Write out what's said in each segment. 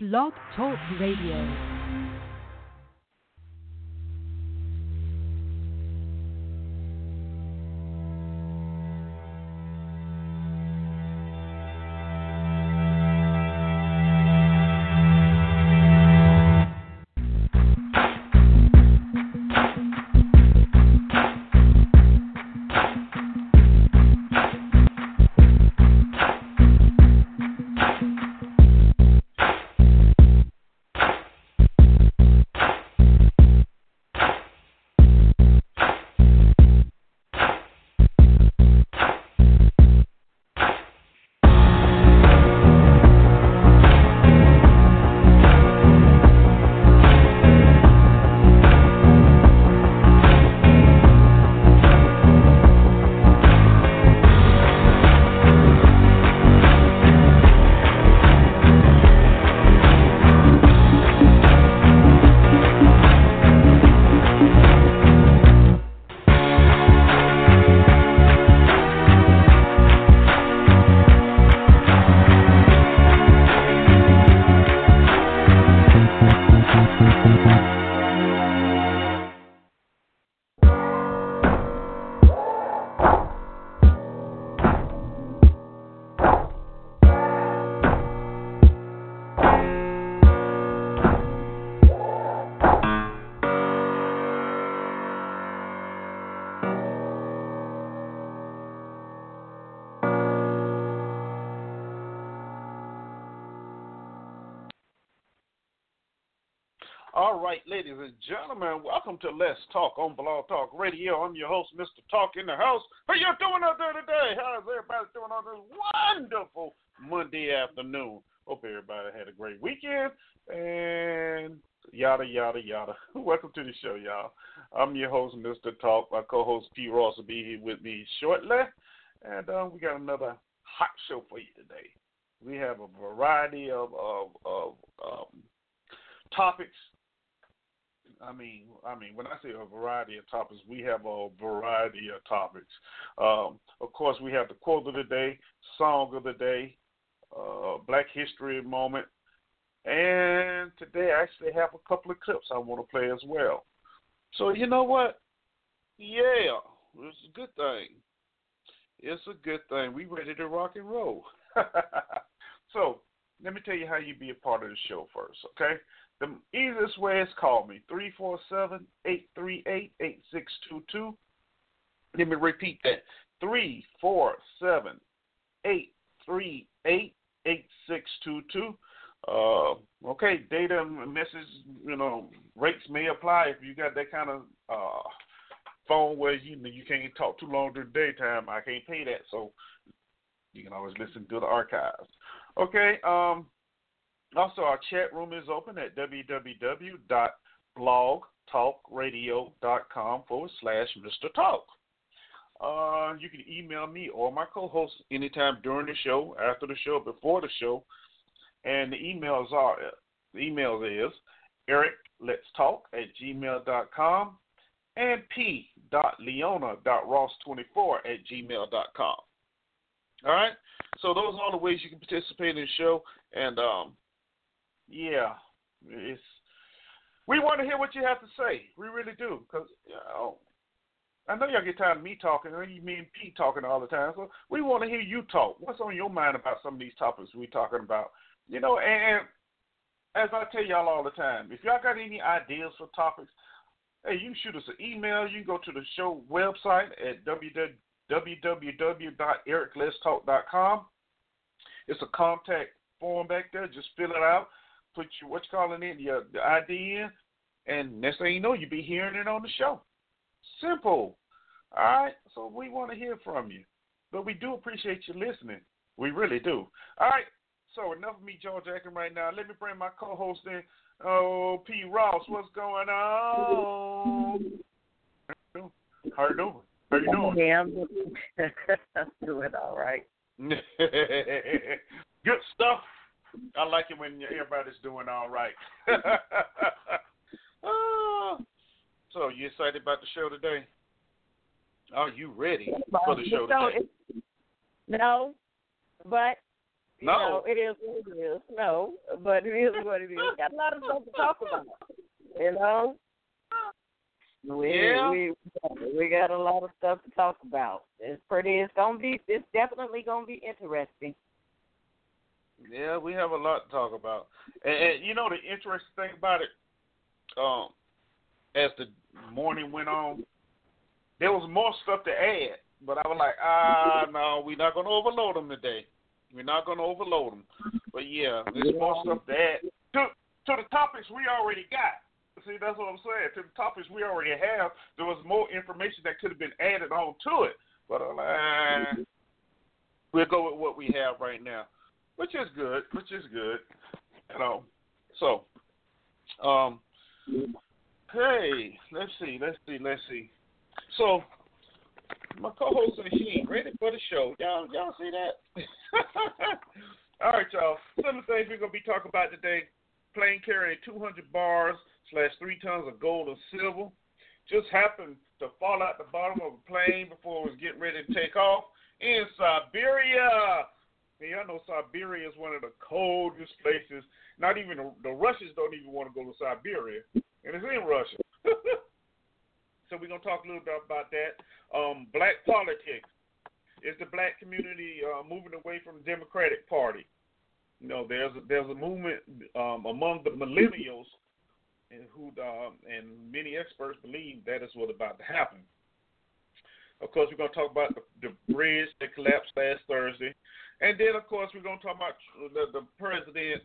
Blog Talk Radio. All right, ladies and gentlemen, welcome to Let's Talk on Blog Talk Radio. I'm your host, Mr. Talk in the house. How you doing out there today? How's everybody doing on this wonderful Monday afternoon? Hope everybody had a great weekend and yada yada yada. welcome to the show, y'all. I'm your host, Mr. Talk. My co-host P. Ross will be here with me shortly, and um, we got another hot show for you today. We have a variety of of, of um, topics I mean, I mean, when I say a variety of topics, we have a variety of topics. Um, of course, we have the quote of the day, song of the day, uh, Black History moment, and today I actually have a couple of clips I want to play as well. So you know what? Yeah, it's a good thing. It's a good thing. We ready to rock and roll. so let me tell you how you be a part of the show first, okay? The easiest way is call me 347 838 8622. Let me repeat that 347 838 8622. Uh, okay, data message, you know, rates may apply if you got that kind of uh, phone where you you can't talk too long during daytime. I can't pay that, so you can always listen to the archives. Okay, um, also, our chat room is open at www.blogtalkradio.com forward slash Mr. Talk. Uh, you can email me or my co host anytime during the show, after the show, before the show. And the emails are the email is Eric Let's Talk at gmail.com and p.leona.ross24 at gmail.com. All right? So those are all the ways you can participate in the show. And um, yeah, it's we want to hear what you have to say. We really do, because you know, I know y'all get tired of me talking. I you me and Pete talking all the time. So we want to hear you talk. What's on your mind about some of these topics we're talking about? You know, and, as I tell y'all all the time, if y'all got any ideas for topics, hey, you can shoot us an email. You can go to the show website at www.ericletstalk.com. It's a contact form back there. Just fill it out put your what you calling in your the ID in, and next thing you know, you'll be hearing it on the show. Simple. All right. So we want to hear from you, but we do appreciate you listening. We really do. All right. So enough of me, George acting right now. Let me bring my co-host in. Oh, P. Ross, what's going on? How you doing? How you doing? Yeah, I'm doing all right. Good stuff. I like it when everybody's doing all right. oh, so you excited about the show today? Are you ready for the show today? No, but No. know, it is what it is. No, but it is what it is. Got a lot of stuff to talk about. You know. We, Yeah. we we got a lot of stuff to talk about. It's pretty. It's gonna be. It's definitely gonna be interesting. Yeah, we have a lot to talk about. And, and you know the interesting thing about it, um, as the morning went on, there was more stuff to add. But I was like, ah, no, we're not gonna overload them today. We're not gonna overload them. But yeah, there's more stuff to add to to the topics we already got. See, that's what I'm saying. To the topics we already have, there was more information that could have been added on to it. But ah, we'll go with what we have right now which is good, which is good. You know. So, um, hey, let's see, let's see, let's see. So, my co-host and she ready for the show. Y'all, y'all see that? All right, y'all. Some of the things we're gonna be talking about today: plane carrying 200 bars slash three tons of gold and silver just happened to fall out the bottom of a plane before it was getting ready to take off in Siberia. And y'all know Siberia is one of the coldest places. Not even the, the Russians don't even want to go to Siberia, and it's in Russia. so we're gonna talk a little bit about that. Um, black politics. Is the black community uh, moving away from the Democratic Party? You know, there's a, there's a movement um, among the millennials, and who um, and many experts believe that is what's about to happen. Of course, we're going to talk about the, the bridge that collapsed last Thursday. And then, of course, we're going to talk about the, the president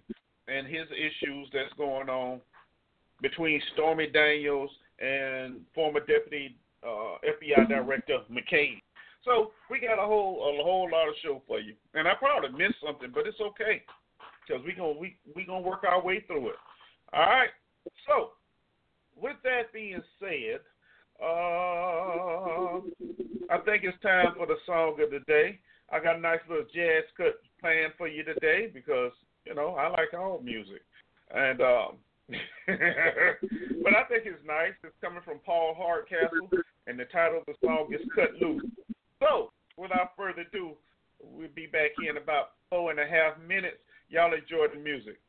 and his issues that's going on between Stormy Daniels and former deputy uh, FBI director McCabe. So we got a whole a whole lot of show for you, and I probably missed something, but it's okay because we gonna we we gonna work our way through it. All right. So with that being said, uh, I think it's time for the song of the day. I got a nice little jazz cut playing for you today because you know I like all music, and um, but I think it's nice. It's coming from Paul Hardcastle, and the title of the song is "Cut Loose." So, without further ado, we'll be back in about four and a half minutes. Y'all enjoy the music.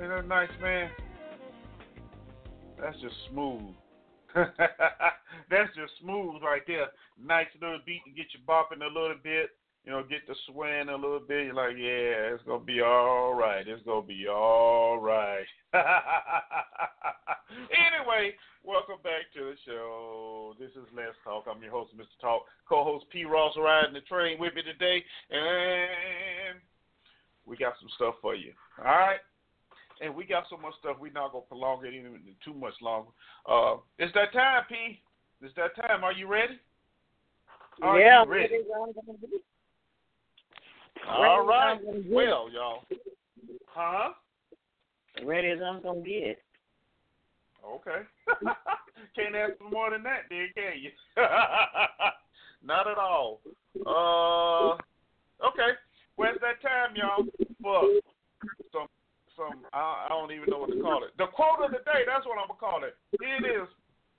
Ain't that nice, man? That's just smooth. That's just smooth right there. Nice little beat to get you bopping a little bit. You know, get the swing a little bit. You're like, yeah, it's gonna be all right. It's gonna be all right. anyway, welcome back to the show. This is Let's Talk. I'm your host, Mr. Talk. Co-host P. Ross riding the train with me today, and we got some stuff for you. All right and we got so much stuff we're not gonna prolong it even too much longer. Uh, it's that time, P. It's that time. Are you ready? Are yeah, you ready? All right. Well, y'all. Huh? Ready as I'm gonna get. Okay. Can't ask for more than that, then, can you? Not at all. Uh. Okay. Where's that time, y'all, for some some I, I don't even know what to call it. The quote of the day, that's what I'm gonna call it. It is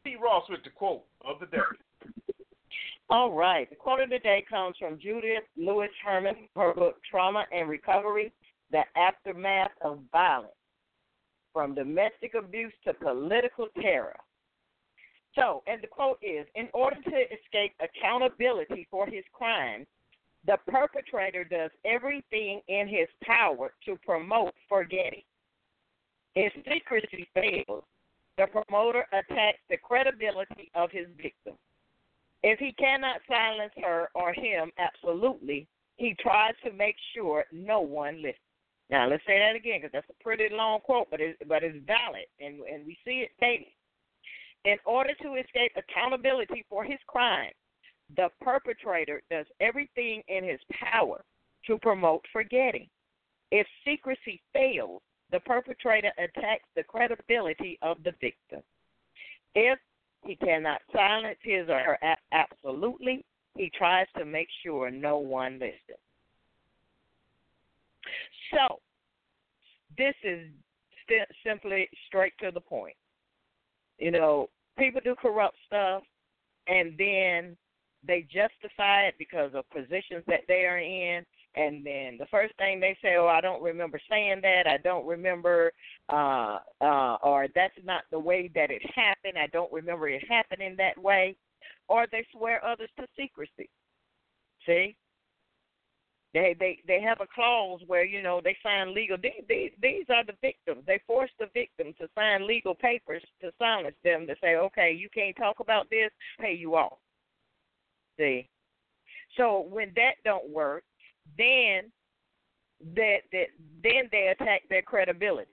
P. Ross with the quote of the day. All right. The quote of the day comes from Judith Lewis Herman, her book Trauma and Recovery, The Aftermath of Violence, from domestic abuse to political terror. So, and the quote is In order to escape accountability for his crimes, the perpetrator does everything in his power to promote forgetting. If secrecy fails, the promoter attacks the credibility of his victim. If he cannot silence her or him absolutely, he tries to make sure no one listens. Now let's say that again because that's a pretty long quote, but it, but it's valid, and and we see it daily. In order to escape accountability for his crime, the perpetrator does everything in his power to promote forgetting. If secrecy fails, the perpetrator attacks the credibility of the victim. If he cannot silence his or her absolutely, he tries to make sure no one listens. So, this is st- simply straight to the point. You know, people do corrupt stuff, and then they justify it because of positions that they are in. And then the first thing they say oh i don't remember saying that. I don't remember uh uh or that's not the way that it happened. I don't remember it happening that way. Or they swear others to secrecy. See? They they they have a clause where you know they sign legal these these, these are the victims. They force the victim to sign legal papers to silence them to say okay you can't talk about this. Pay you off See, so when that don't work, then that that then they attack their credibility.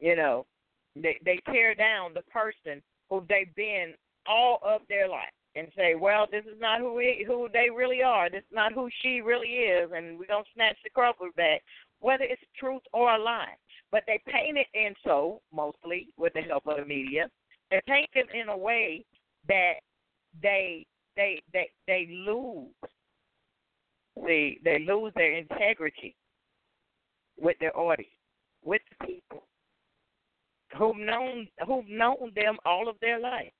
You know, they they tear down the person who they've been all of their life and say, well, this is not who who they really are. This is not who she really is, and we're gonna snatch the cover back, whether it's truth or a lie. But they paint it in so mostly with the help of the media. They paint it in a way that they they they they lose the they lose their integrity with their audience, with the people who've known who've known them all of their life.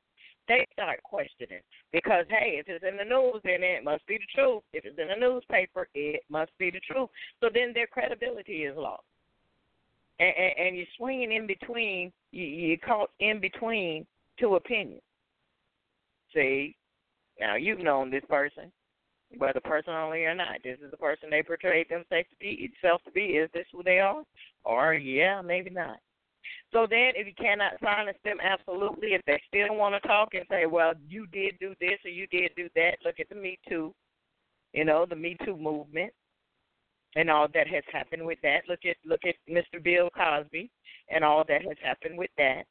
They start questioning because hey, if it's in the news, then it must be the truth. If it's in the newspaper, it must be the truth. So then their credibility is lost, and, and, and you're swinging in between. You, you're caught in between two opinions. See, now you've known this person, whether personally or not. This is the person they portray themselves to be. Self to be. Is this who they are? Or yeah, maybe not. So then, if you cannot silence them, absolutely. If they still want to talk and say, "Well, you did do this or you did do that," look at the Me Too. You know, the Me Too movement and all that has happened with that. Look at look at Mr. Bill Cosby and all that has happened with that.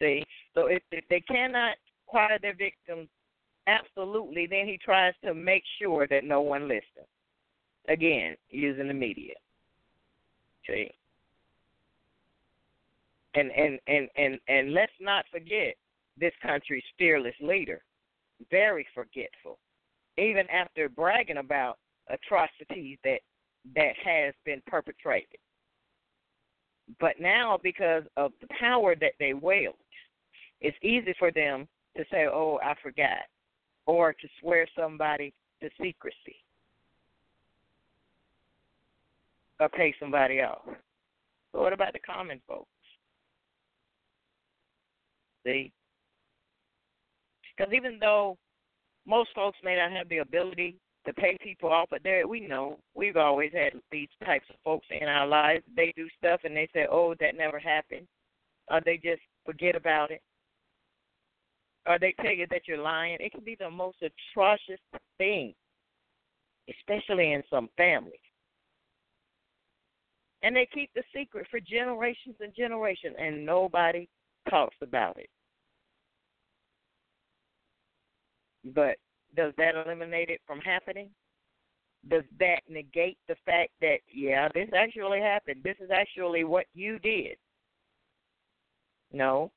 See, so if, if they cannot quiet their victims absolutely, then he tries to make sure that no one listens. Again, using the media. See? And and and and and let's not forget this country's fearless leader, very forgetful, even after bragging about atrocities that that has been perpetrated. But now, because of the power that they wield, it's easy for them to say, "Oh, I forgot," or to swear somebody to secrecy, or pay somebody off. But what about the common folks? See, because even though most folks may not have the ability to pay people off, but there we know we've always had these types of folks in our lives. They do stuff and they say, "Oh, that never happened," or they just forget about it, or they tell you that you're lying. It can be the most atrocious thing, especially in some families. And they keep the secret for generations and generations, and nobody talks about it. But does that eliminate it from happening? Does that negate the fact that, yeah, this actually happened? This is actually what you did? No.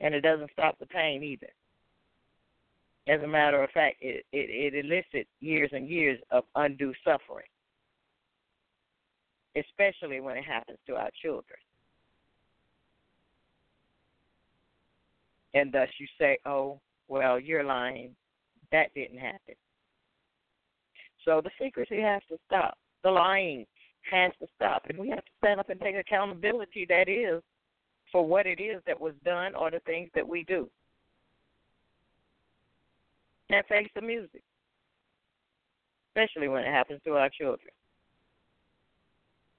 And it doesn't stop the pain either. As a matter of fact, it, it, it elicits years and years of undue suffering, especially when it happens to our children. And thus you say, oh, well, you're lying. That didn't happen. So the secrecy has to stop. The lying has to stop. And we have to stand up and take accountability, that is, for what it is that was done or the things that we do. And face the music, especially when it happens to our children.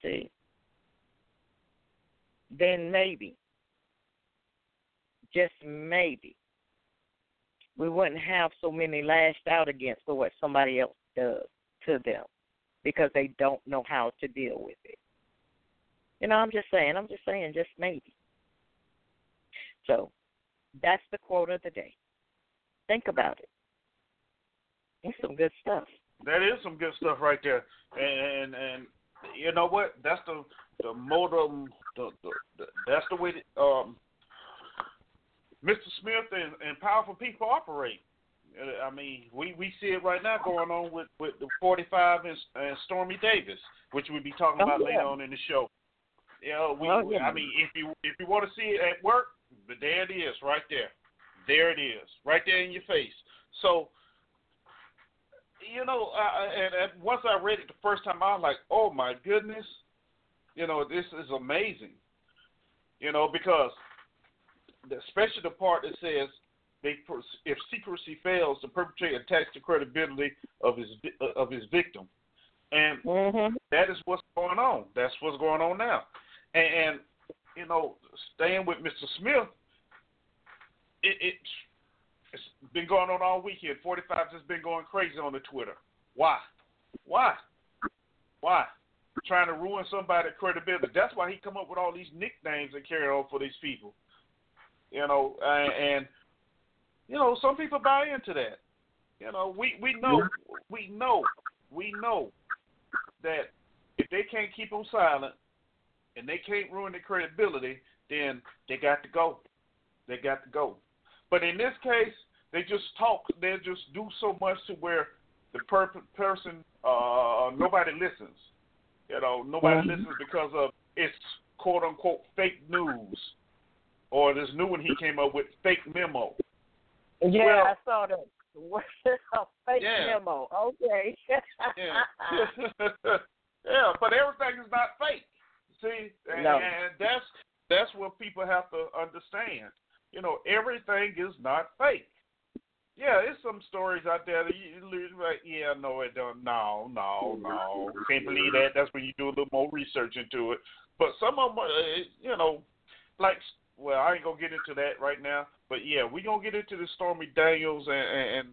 See? Then maybe, just maybe, we wouldn't have so many lashed out against for what somebody else does to them because they don't know how to deal with it. You know, I'm just saying, I'm just saying, just maybe. So that's the quote of the day. Think about it. It's some good stuff. That is some good stuff right there, and and, and you know what? That's the the modem. The, the, the that's the way that, um, Mr. Smith and, and powerful people operate. Uh, I mean, we we see it right now going on with with the 45 and, and Stormy Davis, which we'll be talking Oh, about yeah. later on in the show. You know, we, Oh, yeah. I mean, if you if you want to see it at work, but there it is, right there, there it is, right there in your face. So, you know, I, and, and once I read it the first time, I was like, oh my goodness, you know, this is amazing. You know, because the- especially the part that says they if secrecy fails, the perpetrator attacks the credibility of his of his victim, and Mhm. that is what's going on. That's what's going on now, and, and you know, staying with Mr. Smith, it, it it's been going on all weekend. Forty five has been going crazy on the Twitter. Why? Why? Why? Trying to ruin somebody's credibility. That's why he come up with all these nicknames and carry on for these people. You know, and, and you know, some people buy into that. You know, we we know we know we know that if they can't keep them silent and they can't ruin their credibility, then they got to go. They got to go. But in this case, they just talk. They just do so much to where the per- person, uh, nobody listens. You know, nobody Mhm. listens because of it's quote unquote fake news, or this new one he came up with, fake memo. Yeah, Well- I saw that. Fake Yeah. memo. Okay. Yeah. yeah, but everything is not fake. See, and, No. and that's that's what people have to understand. You know, everything is not fake. Yeah, there's some stories out there that you like, yeah, no, it don't. No, no, no. Can't believe that. That's when you do a little more research into it. But some of them, uh, you know, like, well, I ain't gonna get into that right now. But yeah, we gonna get into the Stormy Daniels and, and, and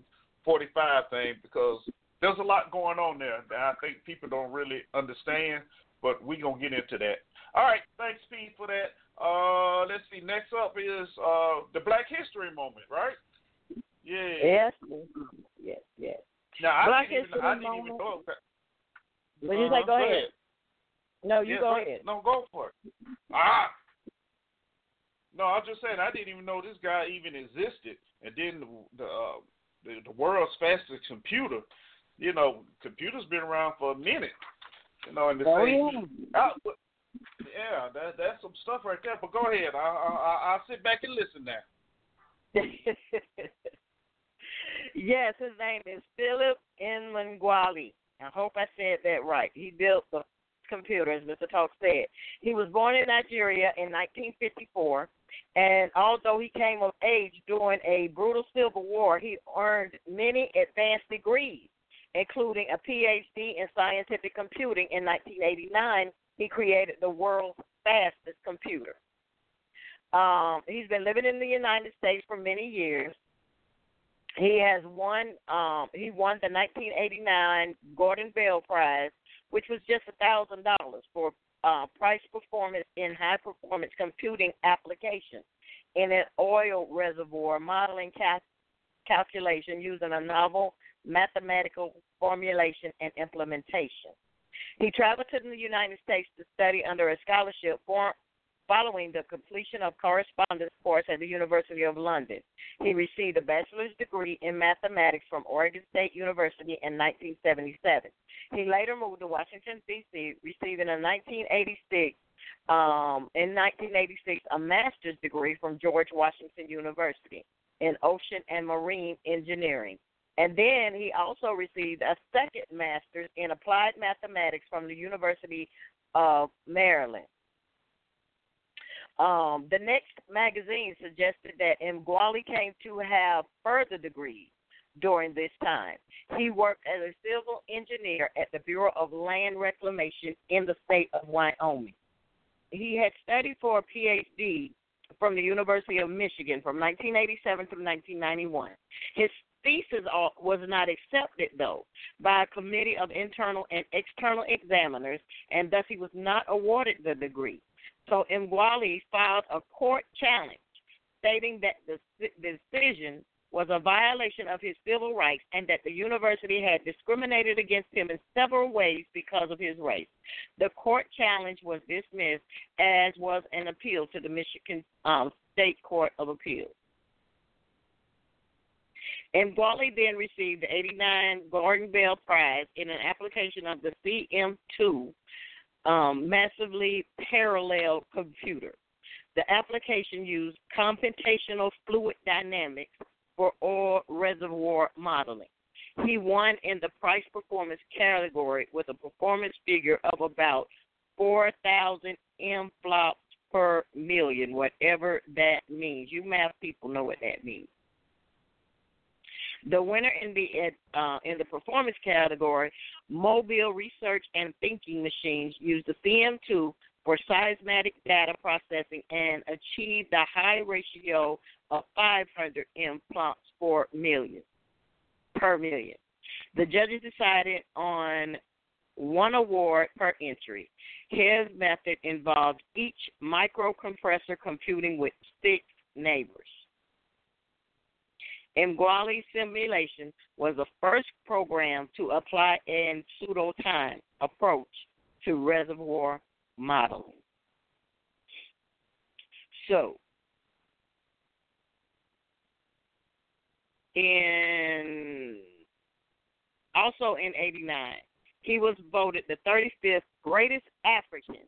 45 thing because there's a lot going on there that I think people don't really understand. But we gonna get into that. All right, thanks, Pete, for that. Uh, let's see. Next up is uh the Black History moment, right? Yeah. yes. Yes. Yes. Now I Black didn't even, History I didn't even moment. know that. What you say? Uh-huh, Go ahead. No, you go ahead. No, go for it. Ah. No, I'm just saying I didn't even know this guy even existed, and then the uh, the, the world's fastest computer. You know, computers been around for a minute. You know, and the Oh, same. yeah. I, but- yeah, that that's some stuff right there. But go ahead. I, I I'll sit back and listen now. Yes, his name is Philip Emeagwali. I hope I said that right. He built the computer, as Mr. Talk said. He was born in Nigeria in 1954, and although he came of age during a brutal civil war, he earned many advanced degrees, including a PhD in scientific computing. In 1989, he created the world's fastest computer. Um, he's been living in the United States for many years. He has won. Um, he won the 1989 Gordon Bell Prize, which was just a thousand dollars for uh, price performance in high performance computing applications in an oil reservoir modeling cal- calculation using a novel mathematical formulation and implementation. He traveled to the United States to study under a scholarship for, following the completion of correspondence course at the University of London. He received a bachelor's degree in mathematics from Oregon State University in 1977. He later moved to Washington D.C., receiving a 1986 um, in 1986 a master's degree from George Washington University in ocean and marine engineering. And then he also received a second master's in applied mathematics from the University of Maryland. Um, the next magazine suggested that Emeagwali came to have further degrees during this time. He worked as a civil engineer at the Bureau of Land Reclamation in the state of Wyoming. He had studied for a PhD from the University of Michigan from 1987 to 1991. His thesis was not accepted, though, by a committee of internal and external examiners, and thus he was not awarded the degree. So Emeagwali filed a court challenge stating that the, the decision was a violation of his civil rights and that the university had discriminated against him in several ways because of his race. The court challenge was dismissed, as was an appeal to the Michigan um, State Court of Appeals. Emeagwali then received the 89 Gordon Bell Prize in an application of the CM2 um, massively parallel computer. The application used computational fluid dynamics for oil reservoir modeling. He won in the price performance category with a performance figure of about 4,000 M flops per million, whatever that means. You math people know what that means. The winner in the uh, in the performance category, Mobil Research and Thinking Machines used the CM2 for seismic data processing and achieved a high ratio of 500 M flops per million per million. The judges decided on one award per entry. His method involved each microprocessor computing with six neighbors. Emeagwali simulation was the first program to apply a pseudo time approach to reservoir modeling. So, in also in 89, he was voted the 35th greatest African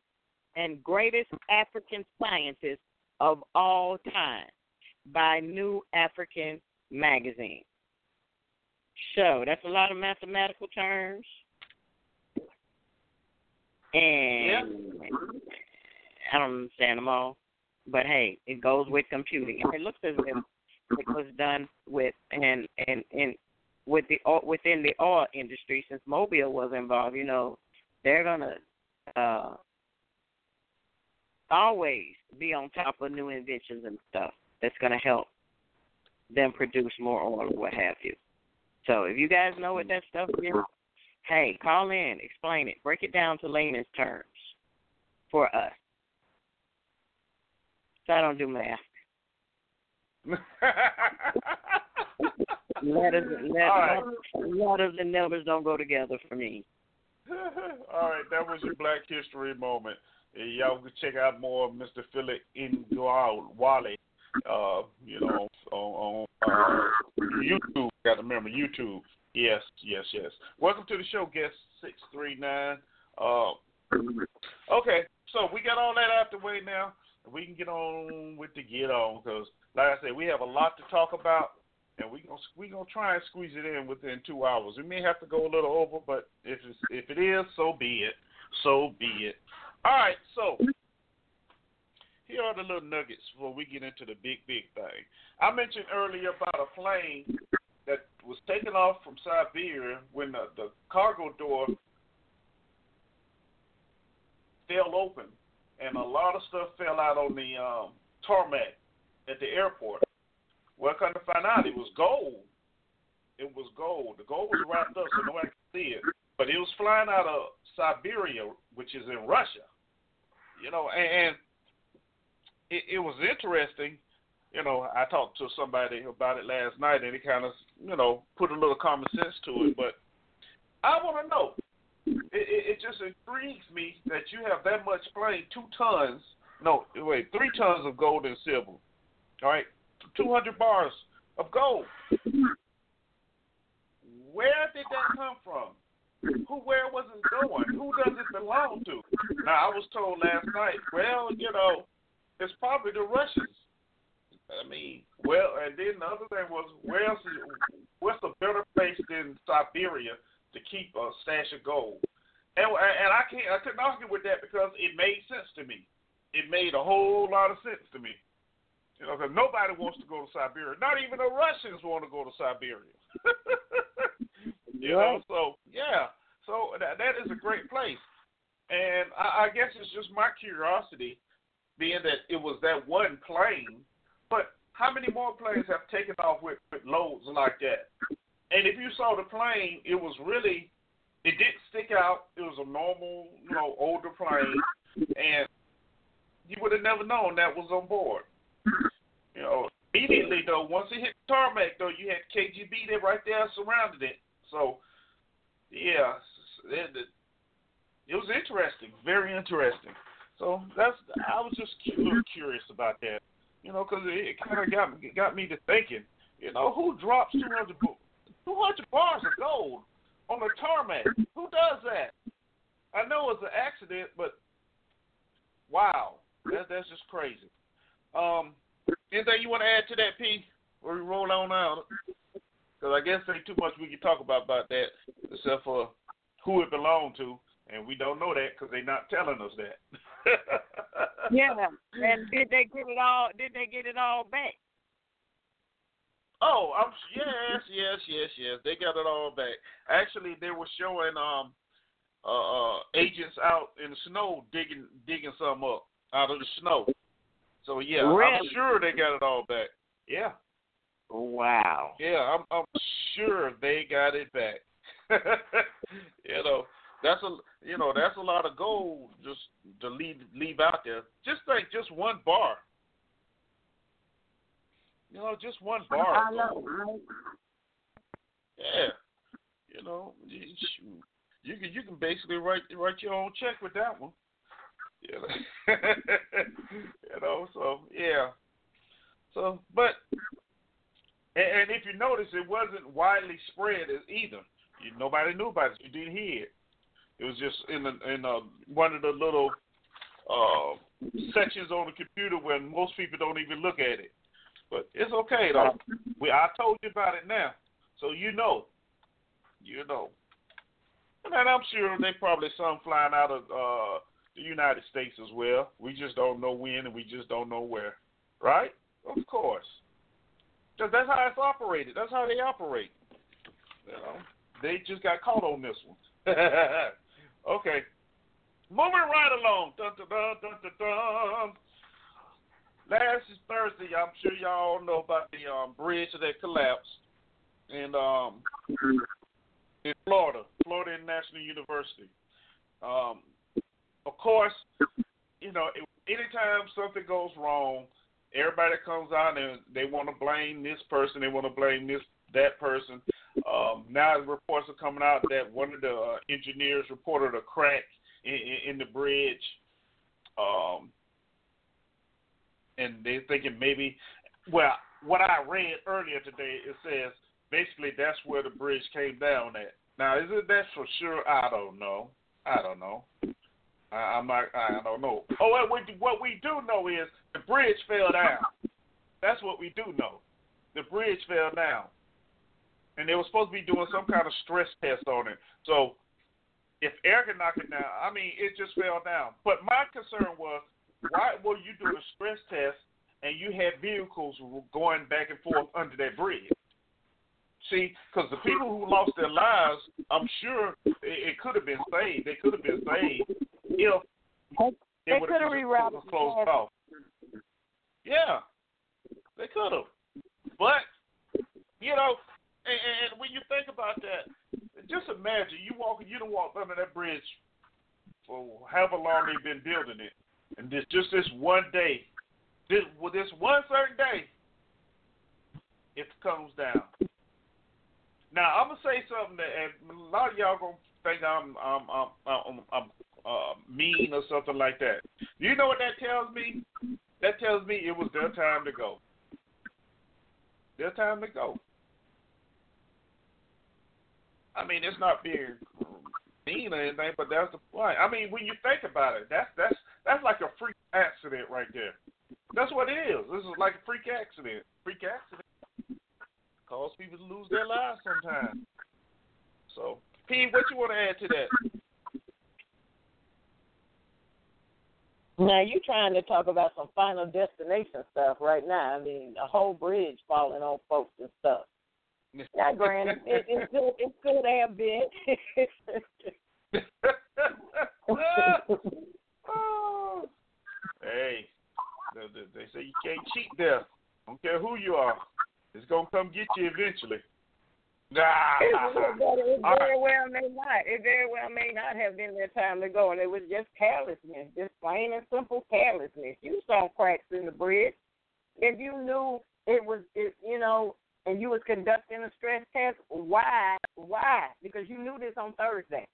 and greatest African scientist of all time by New African magazine. So that's a lot of mathematical terms. And yeah. I don't understand them all. But hey, it goes with computing. And it looks as if it was done with and and and with the within the oil industry since Mobil was involved, you know, they're gonna uh always be on top of new inventions and stuff that's gonna help them produce more oil or what have you. So if you guys know what that stuff is, hey, call in, explain it, break it down to layman's terms for us. So I don't do math. letters, letters, right. letters and numbers don't go together for me. All right, that was your Black History moment. Y'all can check out more of Mr. Philip Emeagwali uh, you know, on, on uh, YouTube. Got to remember YouTube. Yes, yes, yes. Welcome to the show, guest six three nine. Uh, okay, so we got all that out the way now. We can get on with the get on because, like I said, we have a lot to talk about. and we gonna we gonna try and squeeze it in within two hours. We may have to go a little over, but if it's, if it is, so be it. So be it. All right, so here are the little nuggets before we get into the big big thing. I mentioned earlier about a plane that was taken off from Siberia when the, the cargo door fell open, and a lot of stuff fell out on the um, tarmac at the airport. Well, come to find out, it was gold. It was gold. The gold was wrapped up so nobody could see it. But it was flying out of Siberia, which is in Russia. You know, and, and it, it was interesting. You know, I talked to somebody about it last night, and it kind of, you know, put a little common sense to it. But I want to know. It, it, it just intrigues me that you have that much plane, two tons. No, wait, three tons of gold and silver. All right, 200 bars of gold. Where did that come from? Who, where was it going? Who does it belong to? Now, I was told last night, well, you know, it's probably the Russians. I mean, well, and then the other thing was, where else is, what's a better place than Siberia to keep a stash of gold? And and I can't, I couldn't argue with that because it made sense to me. It made a whole lot of sense to me. You know, because nobody wants to go to Siberia. Not even the Russians want to go to Siberia. you know, so yeah, so that that is a great place, and I, I guess it's just my curiosity, being that it was that one plane, but how many more planes have taken off with, with loads like that? And if you saw the plane, it was really, it didn't stick out. It was a normal, you know, older plane, and you would have never known that was on board. You know, immediately though, once it hit the tarmac though, you had KGB there right there surrounded it. So, yeah, it, it was interesting, very interesting. So that's I was just curious about that, you know, because it, it kind of got got me to thinking, you know, who drops 200, 200 bars of gold on a tarmac? Who does that? I know it's an accident, but wow, that, that's just crazy. Um, Anything you want to add to that, P? Or we roll on out? Because I guess ain't too much we can talk about about that, except for who it belonged to, and we don't know that because they're not telling us that. yeah, and did they get it all? Did they get it all back? Oh, I'm yes, yes, yes, yes. They got it all back. Actually, they were showing um uh, uh agents out in the snow digging digging some up out of the snow. So yeah, really? I'm sure they got it all back. Yeah. Wow. Yeah, I'm I'm sure they got it back. you know, that's a you know that's a lot of gold just to leave leave out there. Just like just one bar. You know, just one bar. I right? Yeah. You know, you, you can you can basically write write your own check with that one. You know, you know so yeah. So, but and, and if you notice, it wasn't widely spread as either. You, nobody knew about it. You didn't hear it. It was just in the, in uh, one of the little uh, sections on the computer where most people don't even look at it. But it's okay though. We I told you about it now, so you know. You know. And I'm sure they probably some flying out of uh the United States as well. We just don't know when and we just don't know where. Right? Of course. Because that's how it's operated. That's how they operate. You know, they just got caught on this one. okay. Moving right along. Dun, dun, dun, dun, dun, dun. Last Thursday, I'm sure y'all know about the um, bridge that collapsed in um, in Florida, Florida International University. Um, of course, you know, anytime something goes wrong, everybody comes out and they want to blame this person, they want to blame this that person. Um, now reports are coming out that one of the uh, engineers reported a crack in, in, in the bridge, um, and they're thinking maybe. Well, what I read earlier today it says basically that's where the bridge came down at. Now, is it that for sure? I don't know. I don't know. I, I'm not. I don't know. Oh, what we what we do know is the bridge fell down. That's what we do know. the bridge fell down, and they were supposed to be doing some kind of stress test on it. So if air can knock it down, I mean, it just fell down. But my concern was, why were you doing a stress test and you had vehicles going back and forth under that bridge? See, because the people who lost their lives, I'm sure it, it could have been saved. They could have been saved if they could have rerouted closed off. Yeah, they could have. But you know, and, and when you think about that, just imagine you walking, you don't walk under that bridge for however long they've been building it, and this just this one day, this this one certain day, it comes down. Now I'm gonna say something that a lot of y'all gonna think I'm I'm I'm, I'm, I'm uh, mean or something like that. You know what that tells me? That tells me it was their time to go. Their time to go. I mean, it's not being mean or anything, but that's the point. I mean, when you think about it, that's that's that's like a freak accident right there. That's what it is. This is like a freak accident. Freak accident cause people to lose their lives sometimes. So, P, what you want to add to that? Now you're trying to talk about some final destination stuff right now. I mean, a whole bridge falling on folks and stuff. Yeah, granted, it, it's good. It's good to have been. hey, they say you can't cheat there. Don't care who you are. It's gonna come get you eventually. Nah. It, it very well may not. It very well may not have been their time to go, and it was just carelessness, just plain and simple carelessness. You saw cracks in the bridge. If you knew it was, it, you know, and you was conducting a stress test, why? Why? Because you knew this on Thursday.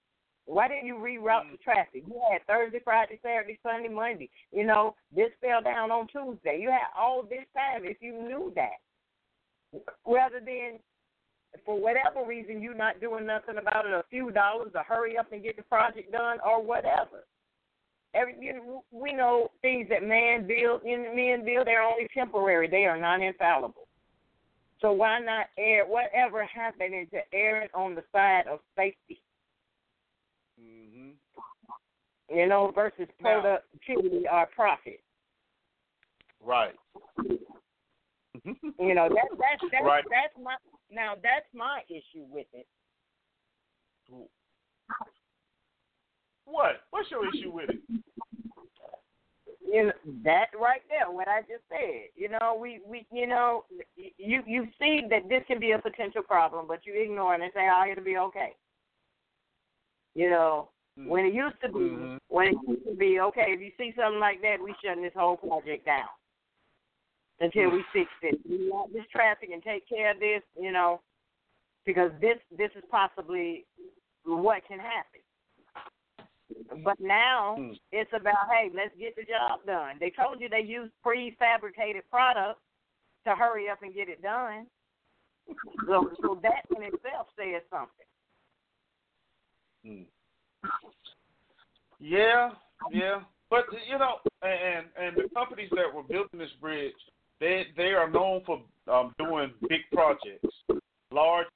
Why didn't you reroute mm. the traffic? You had Thursday, Friday, Saturday, Sunday, Monday. You know, this fell down on Tuesday. You had all this time if you knew that rather than for whatever reason you not doing nothing about it, a few dollars to hurry up and get the project done or whatever. Every you know, we know things that man build, men build, they're only temporary. They are not infallible. So why not air whatever happening to air it on the side of safety? Mm-hmm. You know, versus productivity or profit. Right. you know that that's that's right. that's my now that's my issue with it. What? What's your issue with it? You know, that right there, what I just said. You know, we we you know you you see that this can be a potential problem, but you ignore it and say, "Oh, it'll be okay." You know, mm-hmm. when it used to be, mm-hmm. when it used to be okay, if you see something like that, we shutting this whole project down until we fix it. We want this traffic and take care of this, you know, because this this is possibly what can happen. But now hmm. it's about hey, let's get the job done. They told you they use prefabricated products to hurry up and get it done. So, so that in itself says something. Hmm. Yeah, yeah, but you know, and and the companies that were building this bridge, they they are known for um, doing big projects, large,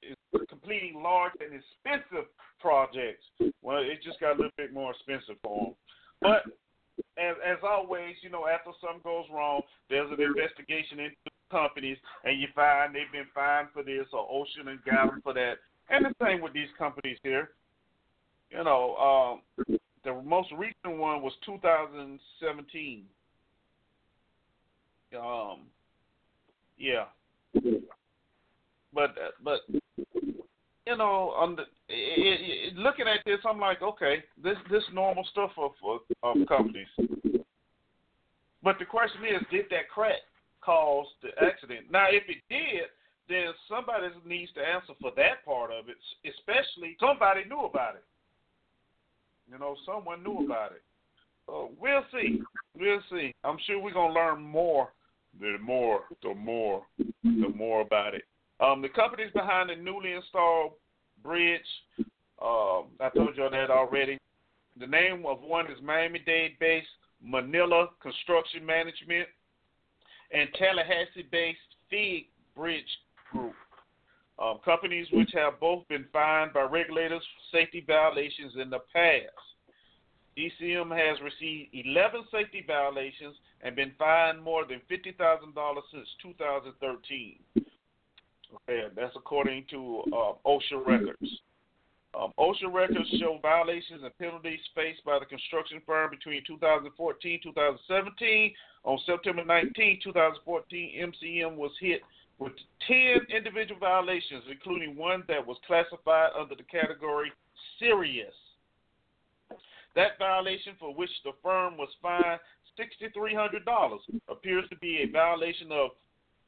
completing large and expensive projects. Well, it just got a little bit more expensive for them. But as as always, you know, after something goes wrong, there's an investigation into companies, and you find they've been fined for this, or OSHA and them for that. And the same with these companies here. You know, um, the most recent one was 2017. Um, yeah. But uh, but you know, on the, it, it, looking at this, I'm like, okay, this this normal stuff for um, companies. But the question is, did that crack cause the accident? Now, if it did, then somebody needs to answer for that part of it. Especially somebody knew about it. You know, someone knew about it. So we'll see. We'll see. I'm sure we're gonna learn more the more, the more, the more about it. Um, the companies behind the newly installed bridge, um, I told you that already. The name of one is Miami-Dade based Munilla Construction Management, and Tallahassee based FIGG Bridge Group. Um, companies which have both been fined by regulators for safety violations in the past. MCM has received 11 safety violations and been fined more than $50,000 since 2013. That's according to uh, records. Um, records show violations and penalties faced by the construction firm between 2014 2017. On September 19, 2014, MCM was hit with 10 individual violations, including one that was classified under the category serious. That violation for which the firm was fined $6,300 appears to be a violation of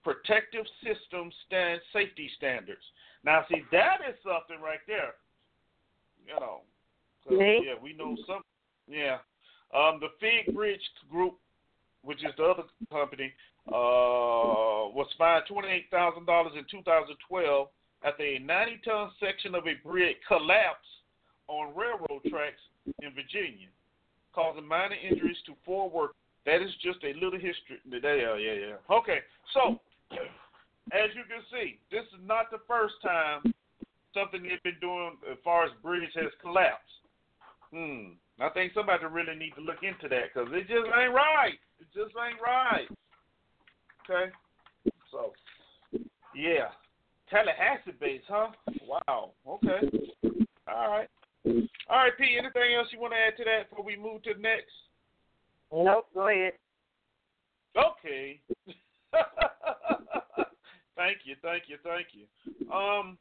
protective system stand safety standards. Now, see, that is something right there you know. Mm-hmm. Yeah, we know some. Yeah, um, the FIGG Bridge Group, which is the other company, uh, was fined twenty eight thousand dollars in 2012 after a 90 ton section of a bridge collapsed on railroad tracks in Virginia, causing minor injuries to four workers. That is just a little history. Yeah, yeah, yeah. Okay, so as you can see, this is not the first time something they've been doing as far as bridge has collapsed. Hmm. I think somebody really need to look into that because it just ain't right. It just ain't right. Okay. So, yeah. Tallahassee base, huh? Wow. Okay. All right. All right, P. Anything else you want to add to that before we move to the next? Nope. Go ahead. Okay. thank you, thank you, thank you. Um,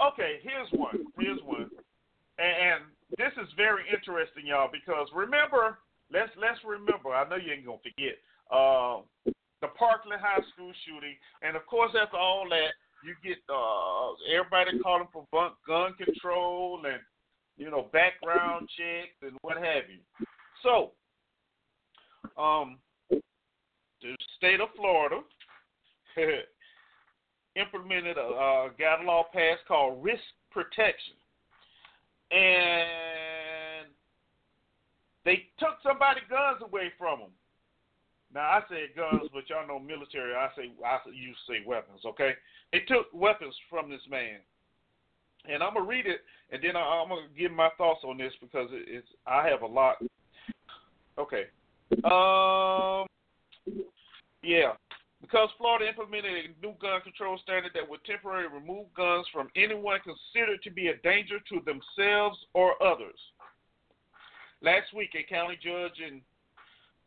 Okay, here's one. Here's one. And, this is very interesting, y'all, because remember, let's let's remember. I know you ain't gonna forget uh, the Parkland High School shooting, and of course, after all that, you get uh, everybody calling for gun control and you know background checks and what have you. So, um, the state of Florida implemented a, a got a law passed called risk protection, and they took somebody guns away from them. Now I say guns, but y'all know military. I say I to say weapons. Okay, they took weapons from this man, and I'm gonna read it, and then I, am gonna give my thoughts on this because it, it's I have a lot. Okay, um, yeah. Because Florida implemented a new gun control standard that would temporarily remove guns from anyone considered to be a danger to themselves or others. Last week, a county judge in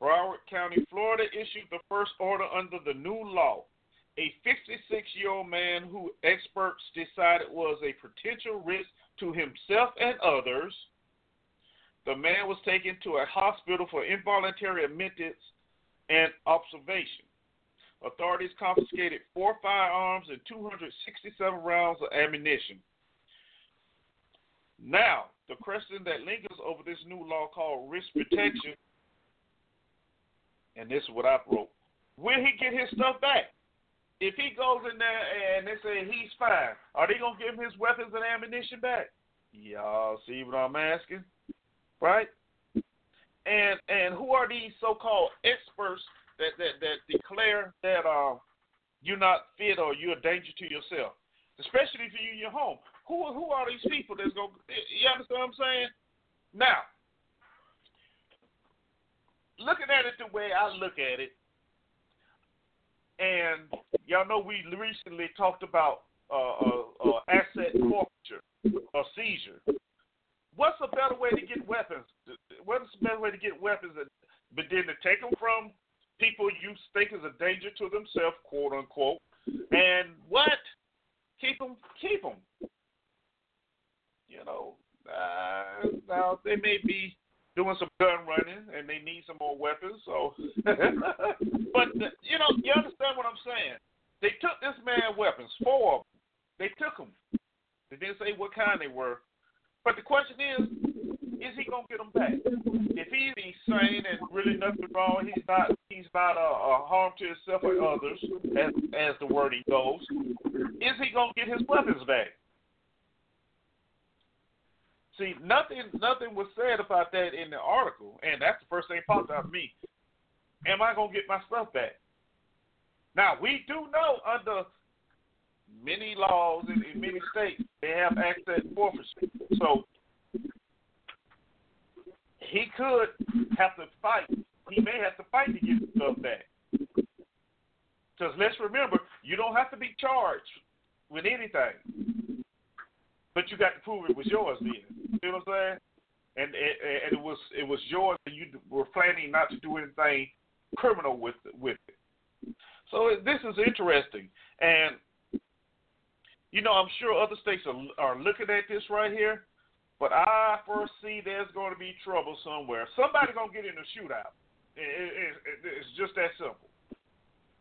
Broward County, Florida, issued the first order under the new law. A 56 year old man who experts decided was a potential risk to himself and others. The man was taken to a hospital for involuntary admittance and observation. Authorities confiscated four firearms and 267 rounds of ammunition. Now, the question that lingers over this new law called risk protection, and this is what I wrote. Will he get his stuff back? If he goes in there and they say he's fine, are they gonna give him his weapons and ammunition back? Y'all see what I'm asking, right? And and who are these so-called experts that that that declare that uh, you're not fit or you're a danger to yourself, especially if you're in your home. Who who are these people that's going? To. You understand what I'm saying? Now, looking at it the way I look at it, and y'all know we recently talked about uh, uh, uh, asset forfeiture or seizure. What's a better way to get weapons? What's the better way to get weapons, but then to take them from people you think is a danger to themselves, quote unquote. And what? Keep them, keep them. You know, uh, now they may be doing some gun running and they need some more weapons. So, but you know, you understand what I'm saying? They took this man weapons, four of them. They took them. They didn't say what kind they were. But the question is, is he gonna get them back? If he's insane and really nothing wrong, he's not he's not a, a harm to himself or others, as as the wording goes. Is he gonna get his weapons back? See, nothing nothing was said about that in the article, and that's the first thing popped out of me. Am I gonna get my stuff back? Now we do know under many laws in, in many states they have asset forfeiture. So he could have to fight. He may have to fight to get stuff back. Because let's remember, you don't have to be charged with anything, but you got to prove it was yours. Then, you know what I'm saying? And, and and it was it was yours, and you were planning not to do anything criminal with with it. So this is interesting, and you know I'm sure other states are are looking at this right here, but I foresee there's going to be trouble somewhere. Somebody's gonna get in a shootout. It, it, it, it's just that simple.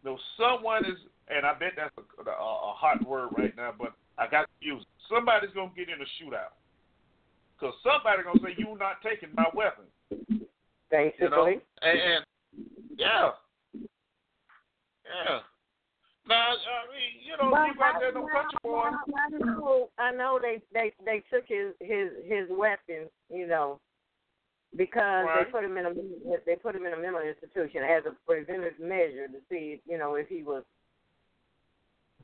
No, someone is, and I bet that's a, a, a hot word right now, but I got to use it. Somebody's gonna get in a shootout because somebody's gonna say you're not taking my weapon. Basically. You know? and, and yeah, yeah. Now, I mean, you know, people out there don't touch boy. I know, I know they they they took his his his weapon, you know, because Right. they put him in a they put him in a mental institution as a preventive measure to see, you know, if he was,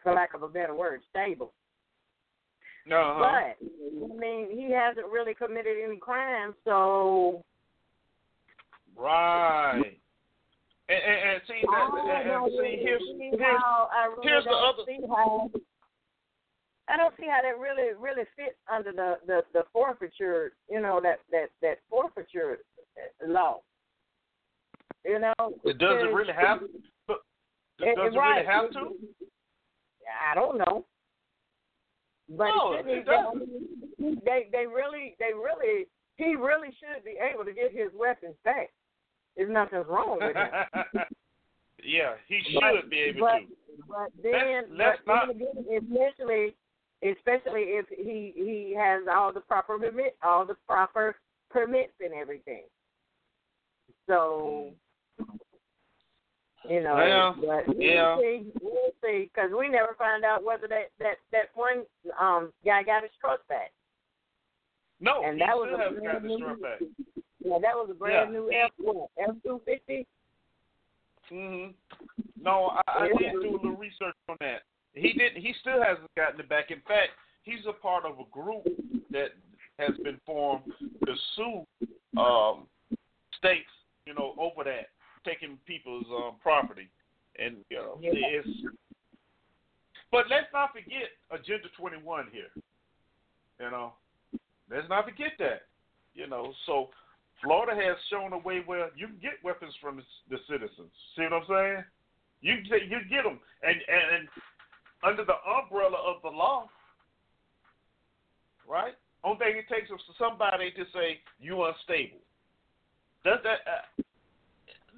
for lack of a better word, stable. Uh-huh. But I mean, he hasn't really committed any crime, so Right. And, and, and see that, I and, and see here's here's really here's the other- I don't see how that really really fits under the the the forfeiture, you know, that that that forfeiture law. You know, it does it really have but it- does it right. really have to? I don't know. But No, it doesn't. they they really they really he really should be able to get his weapons back. There's nothing wrong with him. yeah, he But- should be able but, to. But then, let's but not- again, especially, especially if he he has all the proper permit, all the proper permits and everything. So, you know, Well, but yeah. we'll see, we'll see, because we never find out whether that that that one um guy got his truck back. No, and he that was still a hasn't got new- strap back. Yeah, that was a brand Yeah. new F what F two fifty. hmm No, I, I did do a little research on that. He didn't. He still hasn't gotten it back. In fact, he's a part of a group that has been formed to sue um, states, you know, over that taking people's um, property, and you know, Yeah. it's. But let's not forget Agenda 21 here. You know, let's not forget that. You know, so Florida has shown a way where you can get weapons from the, citizens. See what I'm saying? You you get them, and, and and under the umbrella of the law, right? Only thing it takes is somebody to say you unstable. Does that? Uh,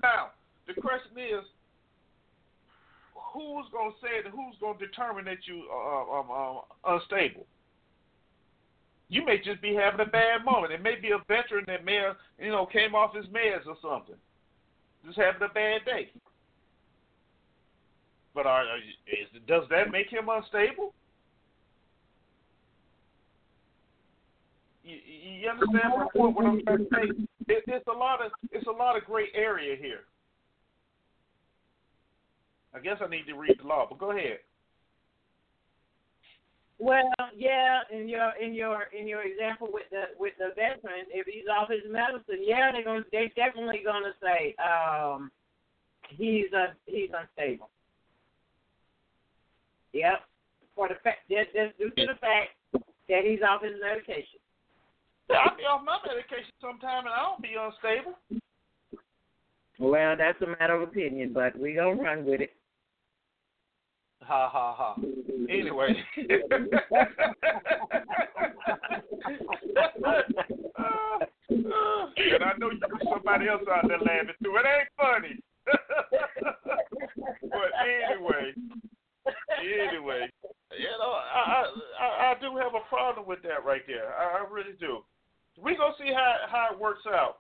now the question is, who's gonna say it? Who's gonna determine that you are um, um, unstable? You may just be having a bad moment. It may be a veteran that may have, you know, came off his meds or something. Just having a bad day. But are, are is, does that make him unstable? You, you understand what, what, I'm trying to say? A lot of it's a lot of gray area here. I guess I need to read the law, but go ahead. Well, yeah, in your in your in your example with the with the veteran, if he's off his medicine, yeah, they're going they're definitely going to say um, he's a he's unstable. Yep, for the fact just, just due to the fact that he's off his medication. Yeah, I'll be off my medication sometime, and I don't be unstable. Well, that's a matter of opinion, but we gonna run with it. Ha ha ha. Anyway. and I know you somebody else out there laughing too. It ain't funny. but anyway, anyway, you know, I, I I do have a problem with that right there. I, I really do. We gonna see how how it works out.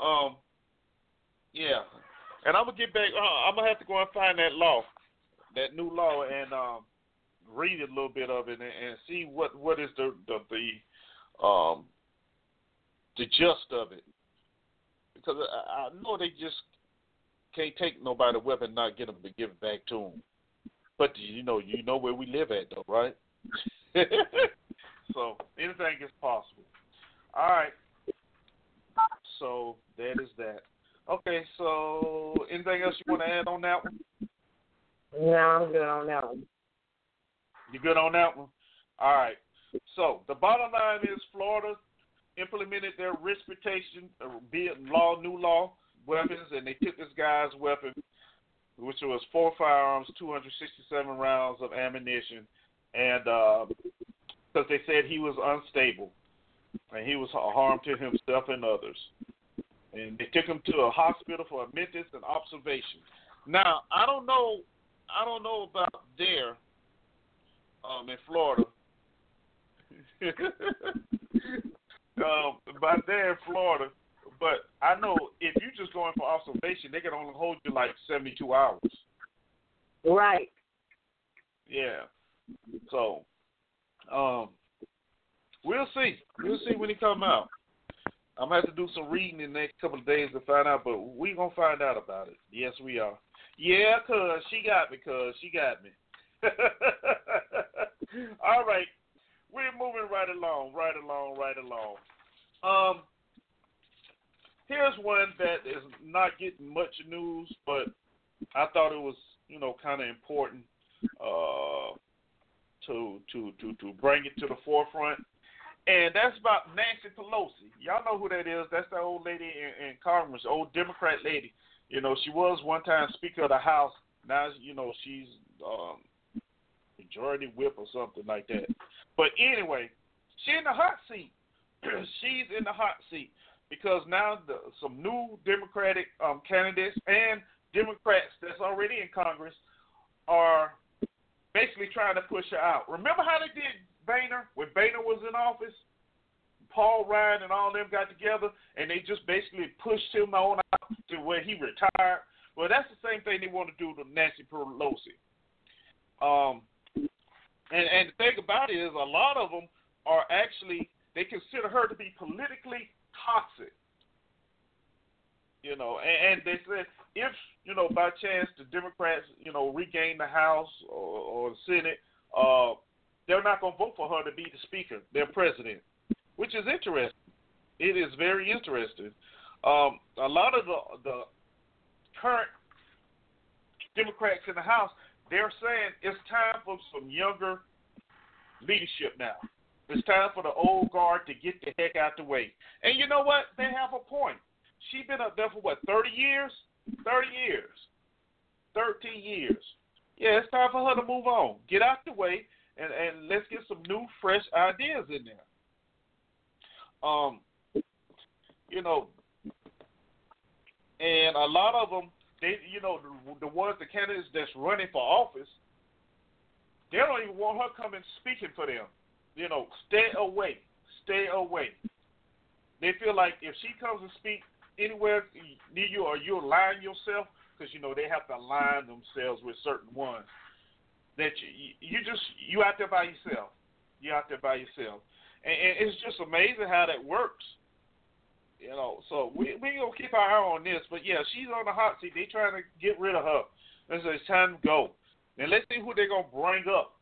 Um, yeah, and I'm gonna get back. Uh, I'm gonna have to go and find that law, that new law, and um, read a little bit of it and, and see what what is the the, the um the gist of it. Because I, I know they just can't take nobody weapon not get them to give it back to them. But you know, you know where we live at though, right? so anything is possible. All right. So that is that. Okay, so anything else you want to add on that one? No, I'm good on that one. You good on that one? All right. So the bottom line is Florida implemented their risk protection, uh, be it law, new law weapons, and they took this guy's weapon, which was four firearms, 267 rounds of ammunition, and because uh, they said he was unstable and he was a harm to himself and others. And they took him to a hospital for admittance and observation. Now, I don't know, I don't know about there, um, in Florida. um, about there in Florida, but I know if you're just going for observation, they can only hold you like 72 hours. Right. Yeah. So, um, we'll see. We'll see when he come out. I'm gonna have to do some reading in the next couple of days to find out, but we gonna find out about it. Yes, we are. Yeah, cause she got me, cause she got me. All right, we're moving right along, right along, right along. Um, here's one that is not getting much news, but I thought it was, you know, kind of important uh, to to to to bring it to the forefront. And that's about Nancy Pelosi. Y'all know who that is. That's that old lady in, in Congress, old Democrat lady. You know, she was one time Speaker of the House. Now, you know, she's um, majority whip or something like that. But anyway, she in the hot seat. she's in the hot seat because now the, some new Democratic um, candidates and Democrats that's already in Congress are basically trying to push her out. Remember how they did Boehner when Boehner was in office? Paul Ryan and all them got together and they just basically pushed him on out to where he retired. Well, that's the same thing they want to do to Nancy Pelosi. Um, and and the thing about it is, a lot of them are actually they consider her to be politically toxic. You know, and, and they said if you know by chance the Democrats you know regain the House or, or the Senate, uh, they're not going to vote for her to be the Speaker, their president, which is interesting. It is very interesting. Um, a lot of the the current Democrats in the House, they're saying it's time for some younger leadership now. It's time for the old guard to get the heck out the way. And you know what? They have a point. She's been up there for what, 30 years? 30 years. 13 years. Yeah, it's time for her to move on. Get out the way and, and let's get some new, fresh ideas in there. Um, you know, and a lot of them, they, you know, the, the ones, the candidates that's running for office, they don't even want her coming speaking for them you know, stay away, stay away. They feel like if she comes and speak anywhere near you, or you align yourself, because you know they have to align themselves with certain ones. That you, you just you out there by yourself. You out there by yourself, and, and it's just amazing how that works. You know, so we we gonna keep our eye on this. But yeah, she's on the hot seat. They trying to get rid of her. So it's time to go. And let's see who they're gonna bring up.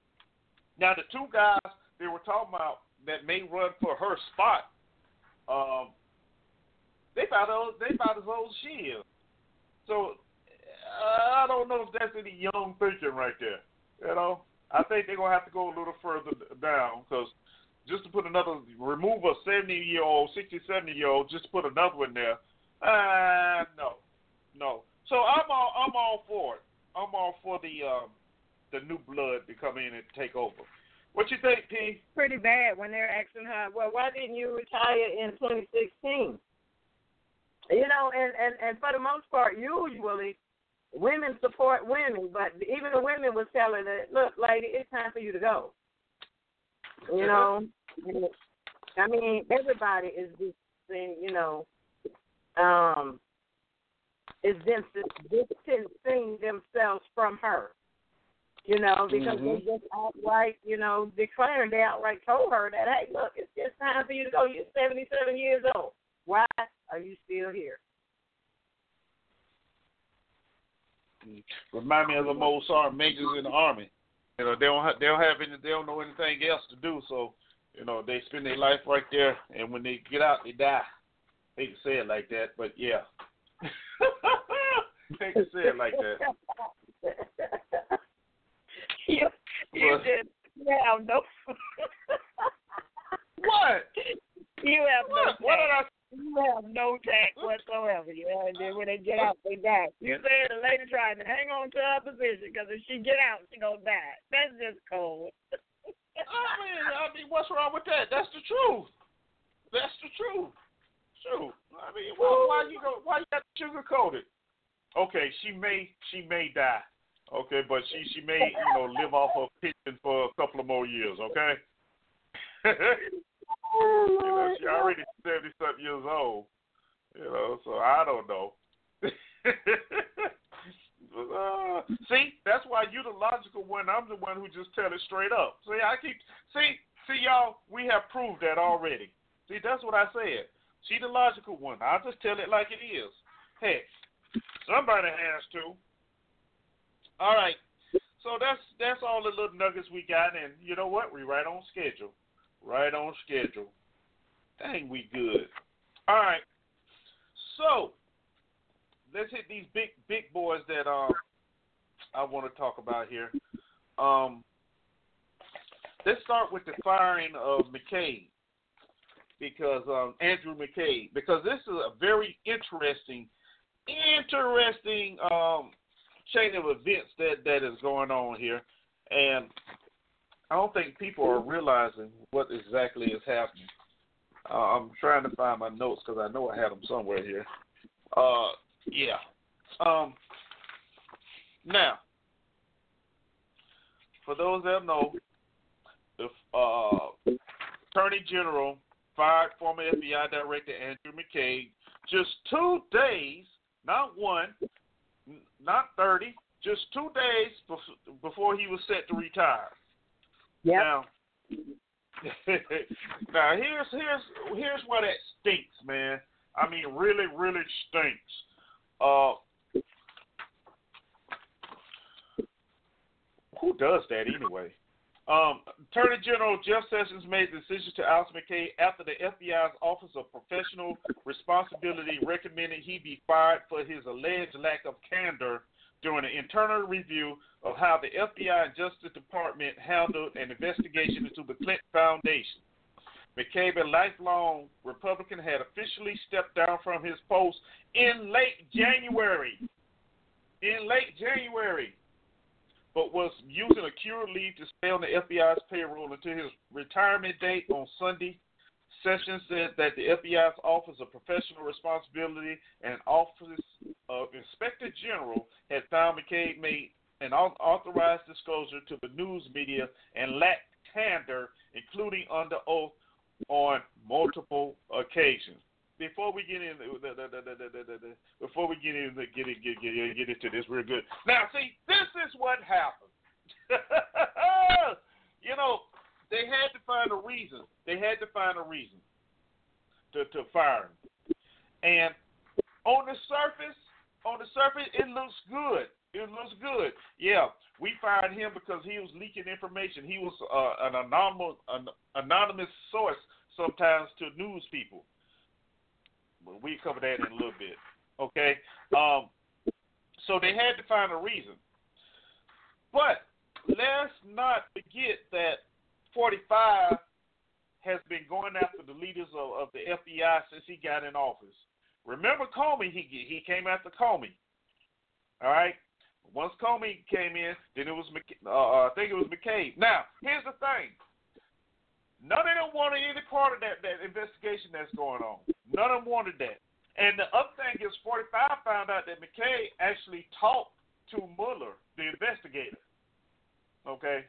Now the two guys they were talking about that may run for her spot, um, they about old, they about as old as she is. So uh, I don't know if that's any young thinking right there. You know, I think they're gonna have to go a little further down because just to put another remove a seventy year old, 60, 70 year old, just put another one there. Uh, no, no. So I'm all I'm all for it. I'm all for the um, the new blood to come in and take over. What you think, P? Pretty bad when they're asking her, well, why didn't you retire in 2016? You know, and, and, and for the most part, usually women support women, but even the women was telling her, look, lady, it's time for you to go. You know, I mean, everybody is just saying, you know, um, is distancing themselves from her you know, because mm-hmm. they just outright, you know, declared, they outright told her that, hey, look, it's just time for you to go. You're 77 years old. Why are you still here? Remind me of the most sergeant majors in the army. You know, they don't have, they don't have any, they don't know anything else to do, so you know they spend their life right there, and when they get out, they die. hate to say it like that, but yeah. hate to say it like that. you, you What? just you have no. What? You have no. What? What did I? You have no tact mm-hmm. whatsoever. You know, and then when they get out, they die. You said the lady trying to hang on to her position because if she get out, she gonna die. That's just cold. I mean, I mean, what's wrong with that? That's the truth. That's the truth. True. I mean, why, why you go? Why you got to sugarcoat it? Okay, she may she may die. Okay, but she she may you know live off her pension for a couple of more years. Okay. you know, she already seventy something years old. You know, so I don't know. Uh, see, that's why you the logical one. I'm the one who just tell it straight up. See, I keep see see y'all. We have proved that already. See, that's what I said. She the logical one. I'll just tell it like it is. Heck, somebody has to. All right. So that's that's all the little nuggets we got, and you know what? We right on schedule. Right on schedule. Dang, we good. All right. So let's hit these big big boys that um I want to talk about here. Um, let's start with the firing of McCabe because um, Andrew McCabe because this is a very interesting interesting um, chain of events that that is going on here, and I don't think people are realizing what exactly is happening. Uh, I'm trying to find my notes because I know I had them somewhere here. Uh, yeah. Um, now, for those that know, the uh, Attorney General fired former FBI Director Andrew McCabe just two days, not one, not 30, just two days bef- before he was set to retire. Now, now here's here's here's where that stinks, man. I mean, really, really stinks. Uh, who does that anyway? Um, Attorney General Jeff Sessions made the decision to oust McCabe after the FBI's Office of Professional Responsibility recommended he be fired for his alleged lack of candor during an internal review of how the FBI and Justice Department handled an investigation into the Clinton Foundation. McCabe, a lifelong Republican, had officially stepped down from his post in late January. In late January, but was using a cure leave to stay on the FBI's payroll until his retirement date on Sunday. Sessions said that the FBI's Office of Professional Responsibility and Office of Inspector General had found McCabe made an unauthorized disclosure to the news media and lacked candor, including under oath on multiple occasions. Before we get in, before we get in, get it, get, get, get into this real good. Now, see, this is what happened. you know, they had to find a reason. They had to find a reason to to fire him. And on the surface, on the surface, it looks good. It looks good. Yeah, we fired him because he was leaking information. He was uh, an anonymous an anonymous source sometimes to news people. But we cover that in a little bit. Okay. Um, so they had to find a reason. But let's not forget that 45 has been going after the leaders of, of the FBI since he got in office. Remember Comey? He he came after Comey. All right. Once Comey came in, then it was Mc- uh, I think it was McCabe. Now here's the thing. None of them wanted any part of that, that investigation that's going on. None of them wanted that. And the other thing is, 45 found out that McCabe actually talked to Mueller, the investigator. Okay.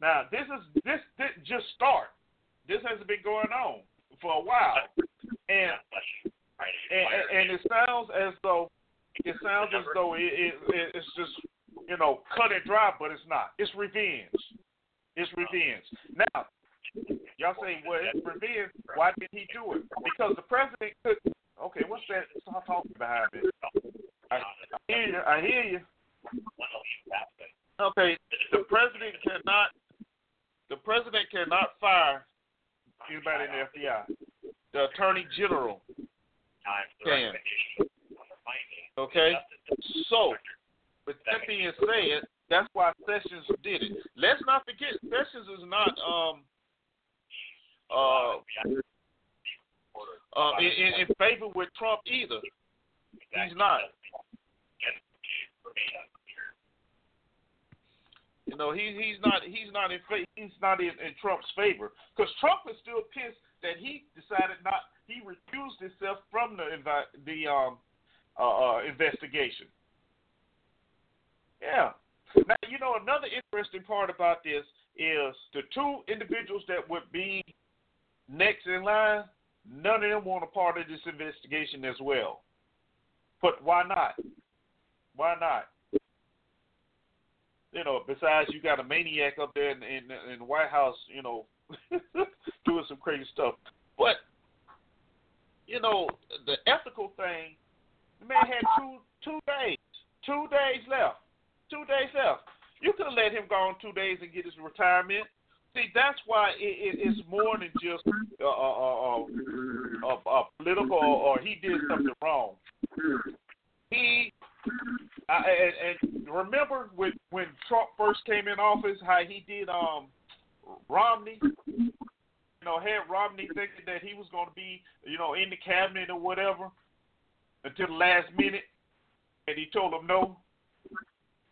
Now this is this didn't just start. This has been going on for a while, and and, and it sounds as though it sounds as though it, it, it's just you know cut and dry, but it's not. It's revenge. It's revenge. Now Y'all say, well, it's revenge. Why did he do it? Because the president could. Okay, what's that? Stop talking behind me. I, I hear you. I hear you. Okay, the president cannot. President cannot fire anybody in the FBI. The attorney general can. Okay, so with that being said, that's why Sessions did it. Let's not forget, Sessions is not um uh, uh in, in, in favor with Trump either. He's not. You know, he he's not he's not in he's not in, in Trump's favor because Trump is still pissed that he decided not he recused himself from the the um uh, uh, investigation. Yeah. Now you know another interesting part about this is the two individuals that would be next in line. None of them want a part of this investigation as well. But why not? Why not? You know, besides you got a maniac up there in in, in the White House, you know, doing some crazy stuff. But you know, the ethical thing, the man had two two days, two days left, two days left. You could have let him go on two days and get his retirement. See, that's why it, it, it's more than just a, a, a, a political or, or he did something wrong. He And, and remember when when Trump first came in office, how he did um Romney, you know, had Romney thinking that he was going to be, you know, in the cabinet or whatever until the last minute, and he told him no.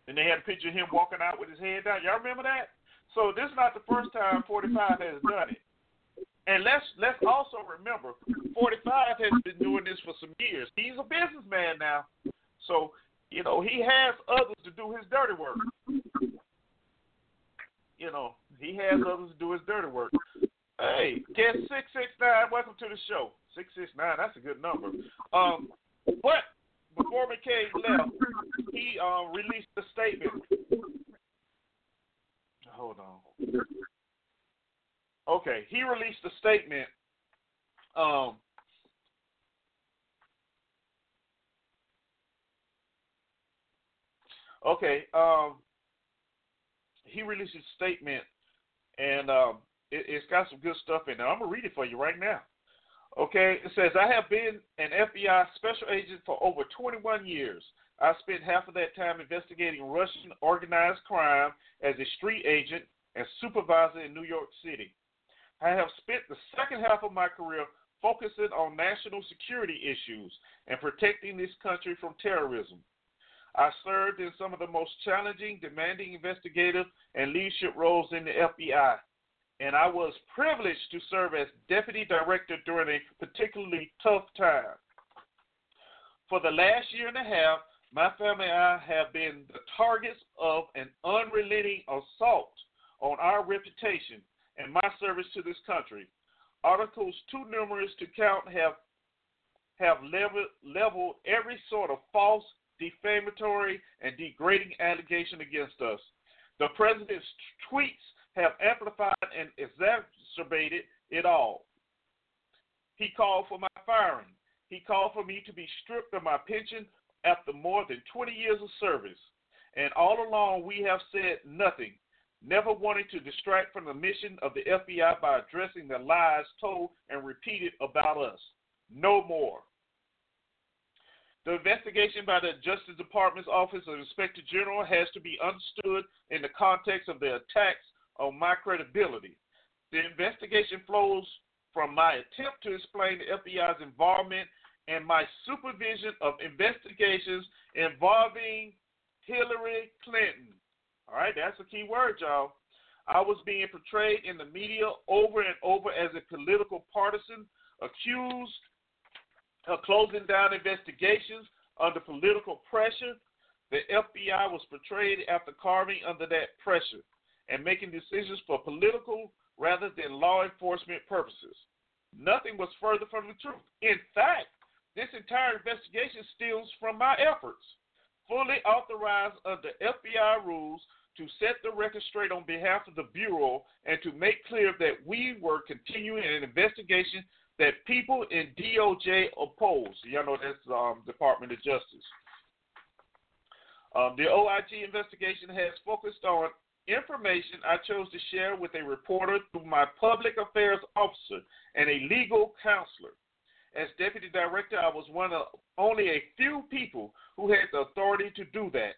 And they had a picture of him walking out with his head down. Y'all remember that? So this is not the first time 45 has done it. And let's let's also remember, 45 has been doing this for some years. He's a businessman now, so you know, he has others to do his dirty work. You know, he has others to do his dirty work. Hey, guest six six nine, welcome to the show. Six six nine, that's a good number. Um, but before McCabe left, he um released a statement. Hold on. Okay, he released a statement um Okay. Um, he released a statement, and um, it, has got some good stuff in there. I'm gonna read it for you right now. Okay. It says, "I have been an FBI special agent for over 21 years. I spent half of that time investigating Russian organized crime as a street agent and supervisor in New York City. I have spent the second half of my career focusing on national security issues and protecting this country from terrorism. I served in some of the most challenging, demanding investigative and leadership roles in the FBI, and I was privileged to serve as deputy director during a particularly tough time. For the last year and a half, my family and I have been the targets of an unrelenting assault on our reputation and my service to this country. Articles too numerous to count have have leveled, leveled every sort of false defamatory, and degrading allegation against us. The president's tweets have amplified and exacerbated it all. He called for my firing. He called for me to be stripped of my pension after more than 20 years of service. And all along, we have said nothing, never wanting to distract from the mission of the FBI by addressing the lies told and repeated about us. No more. The investigation by the Justice Department's Office of Inspector General has to be understood in the context of the attacks on my credibility. The investigation flows from my attempt to explain the FBI's involvement and my supervision of investigations involving Hillary Clinton. All right, that's a key word, y'all. I was being portrayed in the media over and over as a political partisan, accused her closing down investigations under political pressure. The FBI was portrayed after carving under that pressure and making decisions for political rather than law enforcement purposes. Nothing was further from the truth. In fact, this entire investigation stems from my efforts, fully authorized under FBI rules to set the record straight on behalf of the Bureau and to make clear that we were continuing an investigation that people in DOJ oppose. Y'all know that's um, Department of Justice. Um, the OIG investigation has focused on information I chose to share with a reporter through my public affairs officer and a legal counselor. As deputy director, I was one of only a few people who had the authority to do that.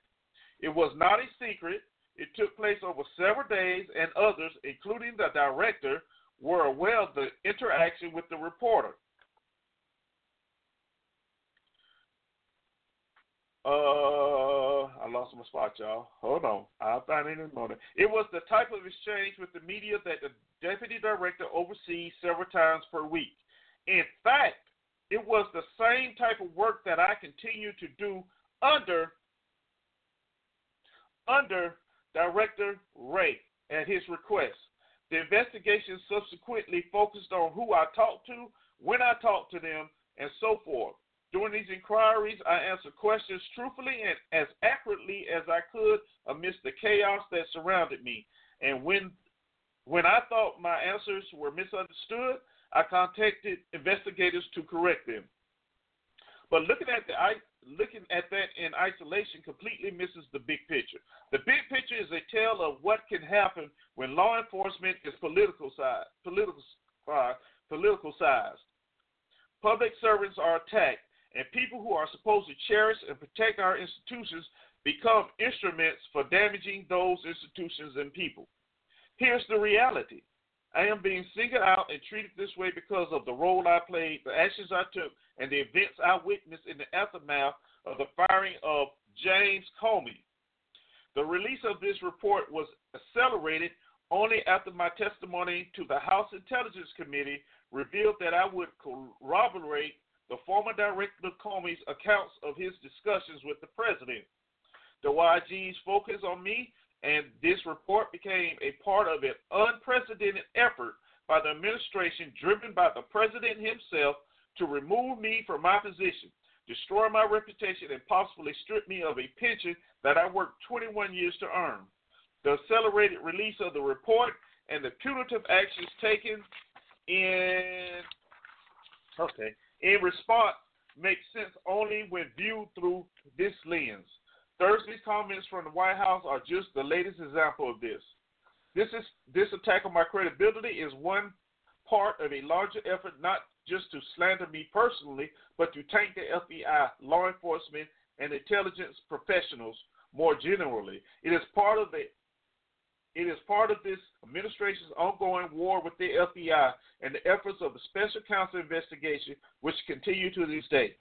It was not a secret. It took place over several days, and others, including the director, were aware of the interaction with the reporter. Uh, I lost my spot, y'all. Hold on. I'll find it in a moment. It was the type of exchange with the media that the deputy director oversees several times per week. In fact, it was the same type of work that I continue to do under under Director Wray at his request. The investigation subsequently focused on who I talked to, when I talked to them, and so forth. During these inquiries, I answered questions truthfully and as accurately as I could amidst the chaos that surrounded me. And when when I thought my answers were misunderstood, I contacted investigators to correct them. But looking at the looking at that in isolation completely misses the big picture. The big picture is a tale of what can happen when law enforcement is political side, political, uh, political. Public servants are attacked, and people who are supposed to cherish and protect our institutions become instruments for damaging those institutions and people. Here's the reality. I am being singled out and treated this way because of the role I played, the actions I took, and the events I witnessed in the aftermath of the firing of James Comey. The release of this report was accelerated only after my testimony to the House Intelligence Committee revealed that I would corroborate the former director Comey's accounts of his discussions with the president. The OIG's focus on me and this report became a part of an unprecedented effort by the administration driven by the president himself to remove me from my position, destroy my reputation, and possibly strip me of a pension that I worked 21 years to earn. The accelerated release of the report and the punitive actions taken in okay in response makes sense only when viewed through this lens. Thursday's comments from the White House are just the latest example of this. This is this attack on my credibility is one part of a larger effort not just to slander me personally, but to tank the FBI, law enforcement, and intelligence professionals more generally. It is part of the it is part of this administration's ongoing war with the FBI and the efforts of the special counsel investigation, which continue to this day.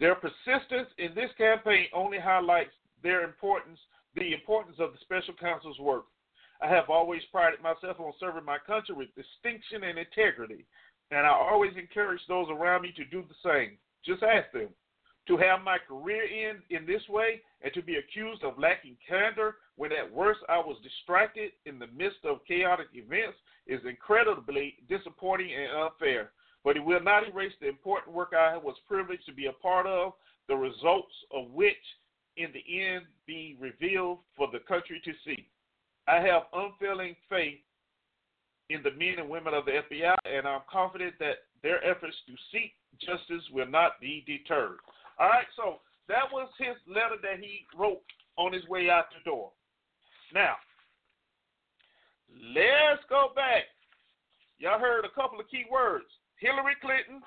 Their persistence in this campaign only highlights their importance, the importance of the special counsel's work. I have always prided myself on serving my country with distinction and integrity, and I always encourage those around me to do the same. Just ask them. To have my career end in this way and to be accused of lacking candor when at worst I was distracted in the midst of chaotic events is incredibly disappointing and unfair. But it will not erase the important work I was privileged to be a part of, the results of which in the end be revealed for the country to see. I have unfailing faith in the men and women of the FBI, and I'm confident that their efforts to seek justice will not be deterred. All right, so that was his letter that he wrote on his way out the door. Now, let's go back. Y'all heard a couple of key words Hillary Clinton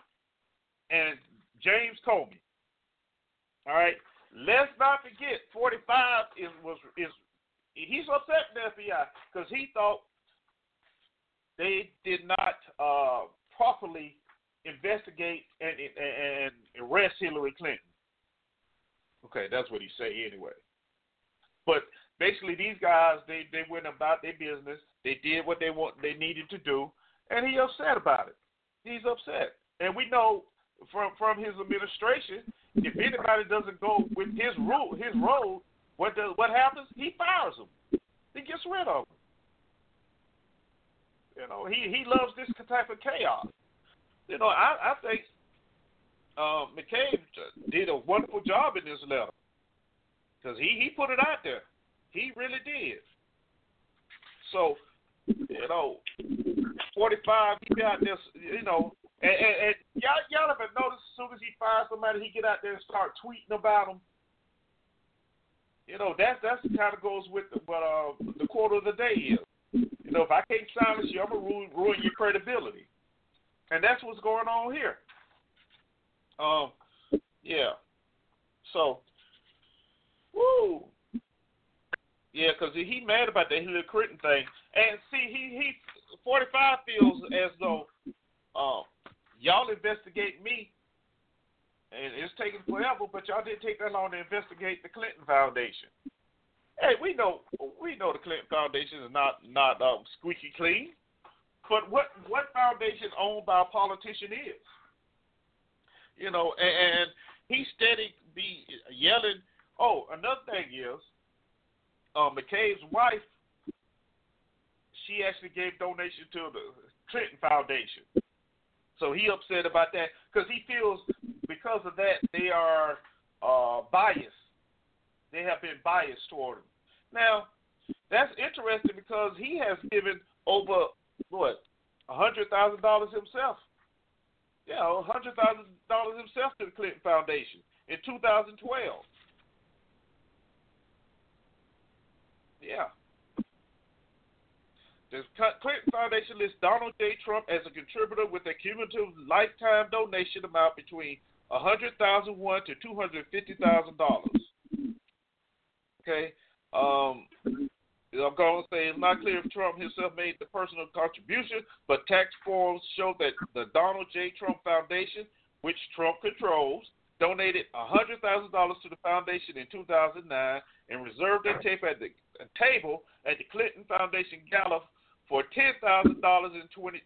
and James Comey. All right, let's not forget 45 is was is he's upset in the FBI because he thought they did not uh, properly investigate and, and, and arrest Hillary Clinton. Okay, that's what he say anyway. But basically, these guys they they went about their business. They did what they want they needed to do, and he upset about it. He's upset, and we know from from his administration, if anybody doesn't go with his rule, his role, what does what happens? He fires them. He gets rid of them. You know, he he loves this type of chaos. You know, I I think uh, McCabe did a wonderful job in this letter because he he put it out there. He really did. So, you know, forty five. He got this. You know, and, and, and y'all y'all ever notice as soon as he fires somebody, he get out there and start tweeting about them. You know, that that's kind of goes with the, what uh, the quote of the day is. You know, if I can't silence you, I'm gonna ruin, ruin your credibility, and that's what's going on here. Um, yeah. So, woo. Yeah, because he mad about that Hillary Clinton thing, and see, he he 45 feels as though, uh, y'all investigate me and it's taking forever, but y'all didn't take that long to investigate the Clinton Foundation. Hey, we know we know the Clinton Foundation is not not um, squeaky clean, but what what foundation owned by a politician is? You know, and, and he steady be yelling. Oh, another thing is, uh, McCabe's wife, she actually gave donation to the Clinton Foundation. So he upset about that because he feels because of that they are uh, biased. They have been biased toward him. Now, that's interesting because he has given over what a hundred thousand dollars himself. Yeah, a hundred thousand dollars himself to the Clinton Foundation in 2012. Yeah. The Clinton Foundation lists Donald J. Trump as a contributor with a cumulative lifetime donation amount between 100,001 to $250,000. Okay. Um, I'm going to say it's not clear if Trump himself made the personal contribution, but tax forms show that the Donald J. Trump Foundation, which Trump controls, donated $100,000 to the foundation in 2009 and reserved their tape at the table at the Clinton Foundation Gala for ten thousand dollars in 2010.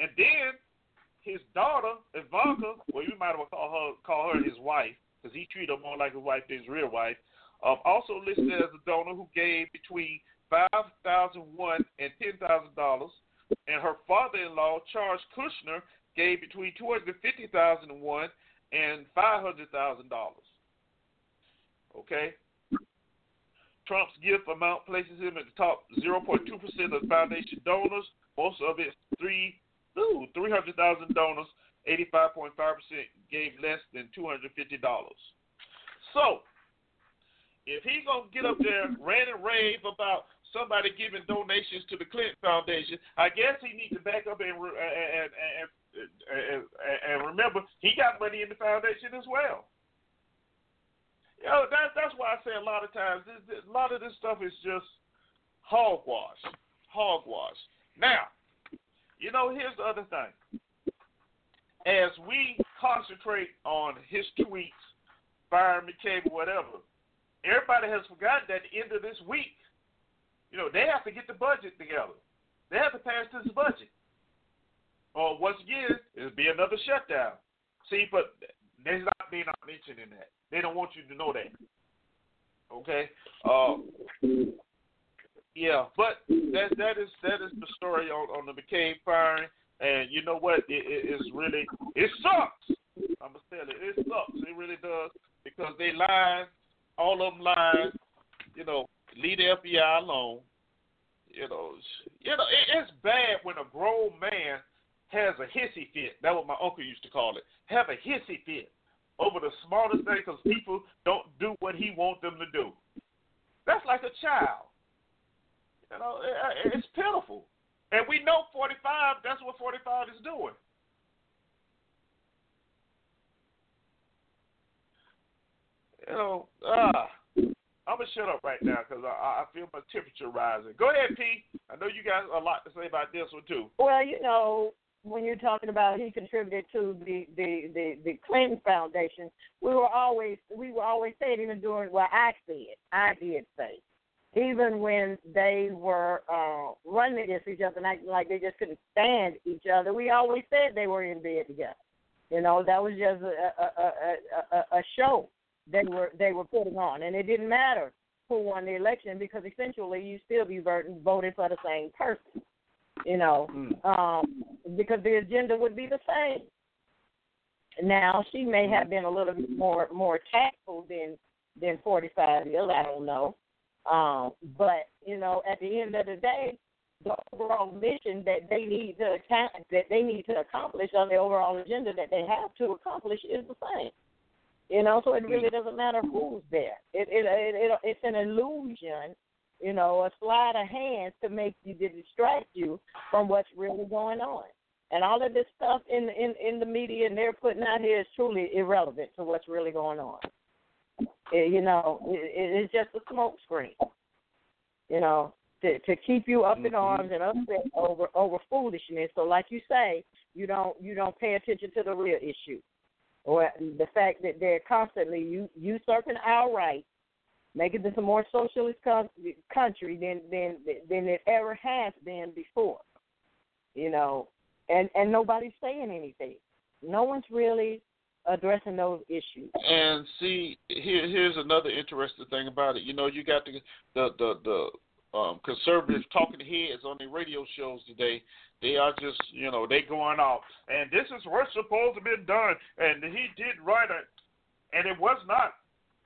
And then his daughter Ivanka, well, you might as well call her call her his wife because he treated her more like his wife than his real wife. Um, also listed as a donor who gave between five thousand one and ten thousand dollars, and her father-in-law Charles Kushner gave between two hundred fifty thousand one and five hundred thousand dollars. Okay, Trump's gift amount places him at the top 0.2% of foundation donors. Most of its three, ooh, 300,000 donors, 85.5% gave less than $250. So, if he's going to get up there, rant and rave about somebody giving donations to the Clinton Foundation, I guess he needs to back up and, and, and, and, and remember, he got money in the foundation as well. You know, that, that's why I say a lot of times, this, this, a lot of this stuff is just hogwash. Hogwash. Now, you know, here's the other thing. As we concentrate on his tweets, fire McCabe, whatever, everybody has forgotten that at the end of this week, you know, they have to get the budget together. They have to pass this budget. Or once again, it'll be another shutdown. See, but there's not being mentioned in that. They don't want you to know that. Okay. Um, yeah, but that that is that is the story on, on the McCabe firing, and you know what? It, it is really it sucks. I'm gonna tell it. It sucks. It really does because they lied. All of them lied. You know, leave the FBI alone. You know, you know it, it's bad when a grown man has a hissy fit. That's what my uncle used to call it. Have a hissy fit over the smallest thing because people don't do what he wants them to do. That's like a child. You know, it's pitiful. And we know 45, that's what 45 is doing. You know, uh, I'm going to shut up right now because I, I feel my temperature rising. Go ahead, P. I know you got a lot to say about this one, too. Well, you know, when you're talking about he contributed to the the the, the Clinton Foundation, we were always we were always saying even during well I said I did say even when they were uh, running against each other and acting like they just couldn't stand each other, we always said they were in bed together. You know that was just a a, a, a, a show they were they were putting on, and it didn't matter who won the election because essentially you still be voting voting for the same person you know, mm. um, because the agenda would be the same. Now she may have been a little bit more more tactful than than 45 years. I don't know, um, but you know, at the end of the day, the overall mission that they need to that they need to accomplish on the overall agenda that they have to accomplish is the same. You know, so it really doesn't matter who's there. It it it, it it's an illusion, you know, a sleight of hand to make you to distract you from what's really going on. And all of this stuff in in in the media and they're putting out here is truly irrelevant to what's really going on. It, you know, it, it's just a smoke screen. You know, to to keep you up in mm-hmm. arms and upset over over foolishness. So, like you say, you don't you don't pay attention to the real issue, or the fact that they're constantly you usurping our rights, making this a more socialist country than than than it ever has been before. You know, and and nobody's saying anything. No one's really addressing those issues. And see, here here's another interesting thing about it. You know, you got the the the, the um, conservative talking heads on the radio shows today. They are just, you know, they going off, and this is what's supposed to be done, and he did right it, and it was not,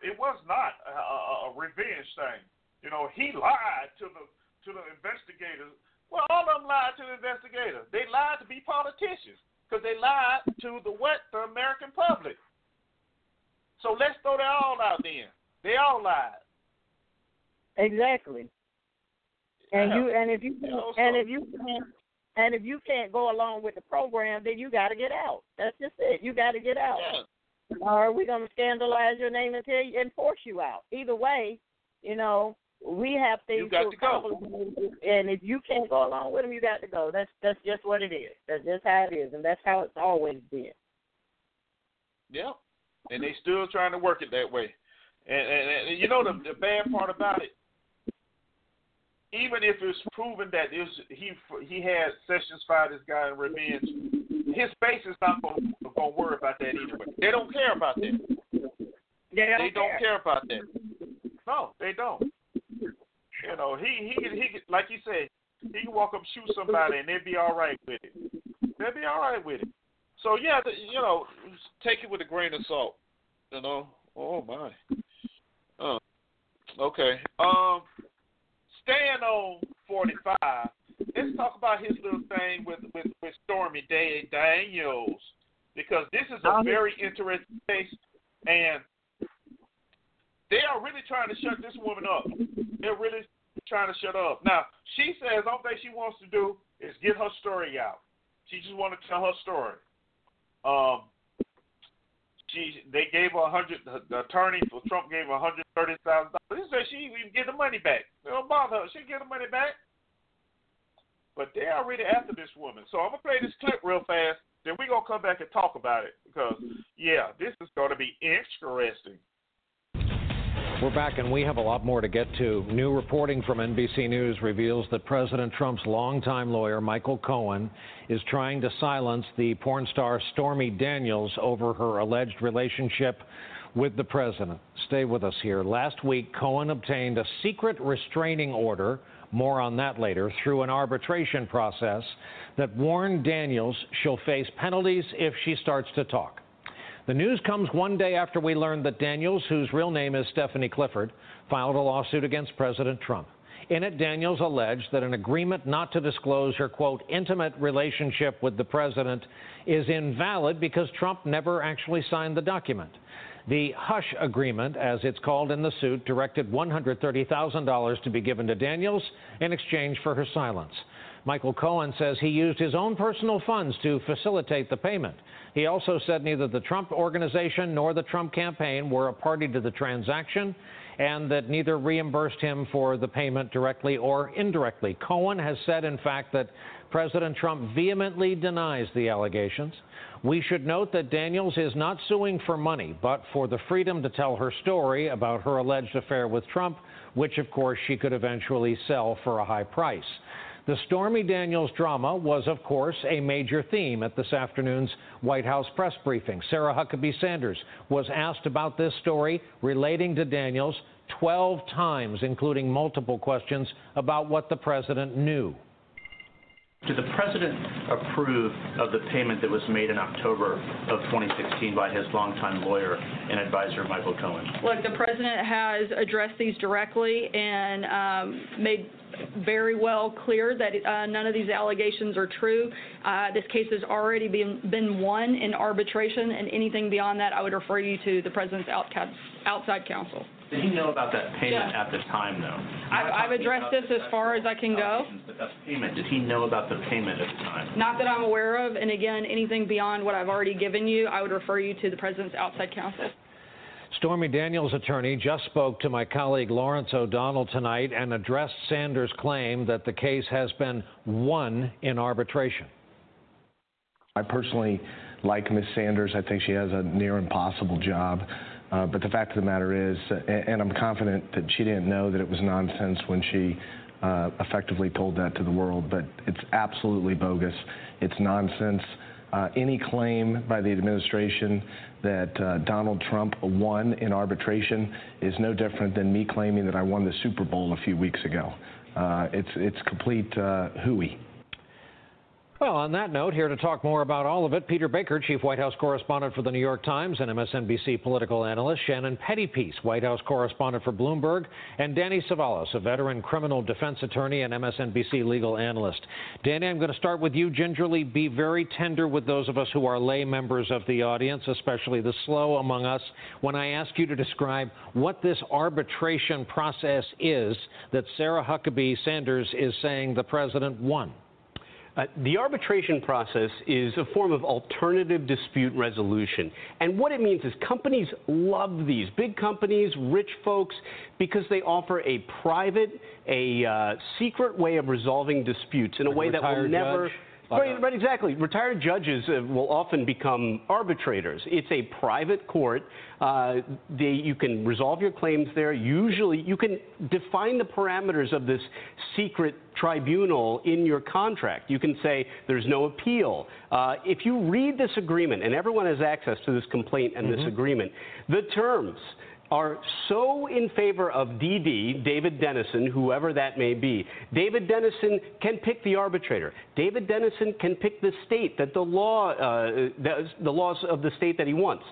it was not a, a revenge thing. You know, he lied to the to the investigators well, all of them lied to the investigators. They lied to be politicians because they lied to the what? The American public. So let's throw that all out then. They all lied. Exactly. And you and if you and if you can't and if you can't go along with the program, then you got to get out. That's just it. You got to get out. Yeah. Or are we going to scandalize your name until you, and force you out? Either way, you know, we have things to accomplish, and if you can't go along with them, you got to go. That's that's just what it is. That's just how it is, and that's how it's always been. Yeah, and they still trying to work it that way. And, and, and you know the the bad part about it, even if it's proven that it was, he he had Sessions fire this guy in revenge, his base is not going to worry about that anyway. They don't care about that. They don't, they don't care about that. No, they don't. You know, he he he like you said, he can walk up shoot somebody and they'd be all right with it. They'd be all right with it. So yeah, the, you know, take it with a grain of salt. You know. Oh my. Oh, okay. Um, staying on forty five. Let's talk about his little thing with with with Stormy Day Daniels because this is a very interesting case and they are really trying to shut this woman up. They're really trying to shut up. Now, she says all thing she wants to do is get her story out. She just want to tell her story. Um, she they gave her a hundred. The attorney for Trump gave her one hundred thirty thousand dollars. He said she even get the money back. They don't bother her. She get the money back. But they are really after this woman. So I'm gonna play this clip real fast. Then we're gonna come back and talk about it because yeah, this is gonna be interesting. We're back and we have a lot more to get to. New reporting from NBC News reveals that President Trump's longtime lawyer, Michael Cohen, is trying to silence the porn star Stormy Daniels over her alleged relationship with the president. Stay with us here. Last week, Cohen obtained a secret restraining order, more on that later, through an arbitration process that warned Daniels she'll face penalties if she starts to talk. The news comes one day after we learned that Daniels, whose real name is Stephanie Clifford, filed a lawsuit against President Trump. In it, Daniels alleged that an agreement not to disclose her, quote, intimate relationship with the president is invalid because Trump never actually signed the document. The hush agreement, as it's called in the suit, directed $130,000 to be given to Daniels in exchange for her silence. Michael Cohen says he used his own personal funds to facilitate the payment. He also said neither the Trump organization nor the Trump campaign were a party to the transaction and that neither reimbursed him for the payment directly or indirectly. Cohen has said, in fact, that President Trump vehemently denies the allegations. We should note that Daniels is not suing for money, but for the freedom to tell her story about her alleged affair with Trump, which, of course, she could eventually sell for a high price. The Stormy Daniels drama was, of course, a major theme at this afternoon's White House press briefing. Sarah Huckabee Sanders was asked about this story relating to Daniels 12 times, including multiple questions about what the president knew. Did the president approve of the payment that was made in October of 2016 by his longtime lawyer and advisor, Michael Cohen? Look, the president has addressed these directly and um, made very well clear that uh, none of these allegations are true. Uh, this case has already been, been won in arbitration, and anything beyond that, I would refer you to the president's outside counsel. Did he know about that payment Yeah. at the time, though? I've, I've addressed this as far as I can go. But that payment, did he know about the payment at the time? Not that I'm aware of, and again, anything beyond what I've already given you, I would refer you to the president's outside counsel. Stormy Daniels' attorney just spoke to my colleague Lawrence O'Donnell tonight and addressed Sanders' claim that the case has been won in arbitration. I personally like Ms. Sanders. I think she has a near impossible job. Uh, but the fact of the matter is, and, I'm confident that she didn't know that it was nonsense when she uh, effectively told that to the world, but it's absolutely bogus. It's nonsense. Uh, any claim by the administration that uh, Donald Trump won in arbitration is no different than me claiming that I won the Super Bowl a few weeks ago. Uh, it's, it's complete uh, hooey. Well, on that note, here to talk more about all of it, Peter Baker, Chief White House Correspondent for The New York Times and MSNBC political analyst, Shannon Pettypiece, White House Correspondent for Bloomberg, and Danny Cevallos, a veteran criminal defense attorney and MSNBC legal analyst. Danny, I'm going to start with you. Gingerly, be very tender with those of us who are lay members of the audience, especially the slow among us, when I ask you to describe what this arbitration process is that Sarah Huckabee Sanders is saying the president won. Uh, the arbitration process is a form of alternative dispute resolution. And what it means is companies love these, big companies, rich folks, because they offer a private, a uh, secret way of resolving disputes in a Like way that will never. judge? Right, right, exactly. Retired judges uh, will often become arbitrators. It's a private court. Uh, they, you can resolve your claims there. Usually, you can define the parameters of this secret tribunal in your contract. You can say there's no appeal. Uh, if you read this agreement, and everyone has access to this complaint and this agreement, the terms are so in favor of DD, David Dennison, whoever that may be. David Dennison can pick the arbitrator. David Dennison can pick the state that the law, uh, the, the laws of the state that he wants.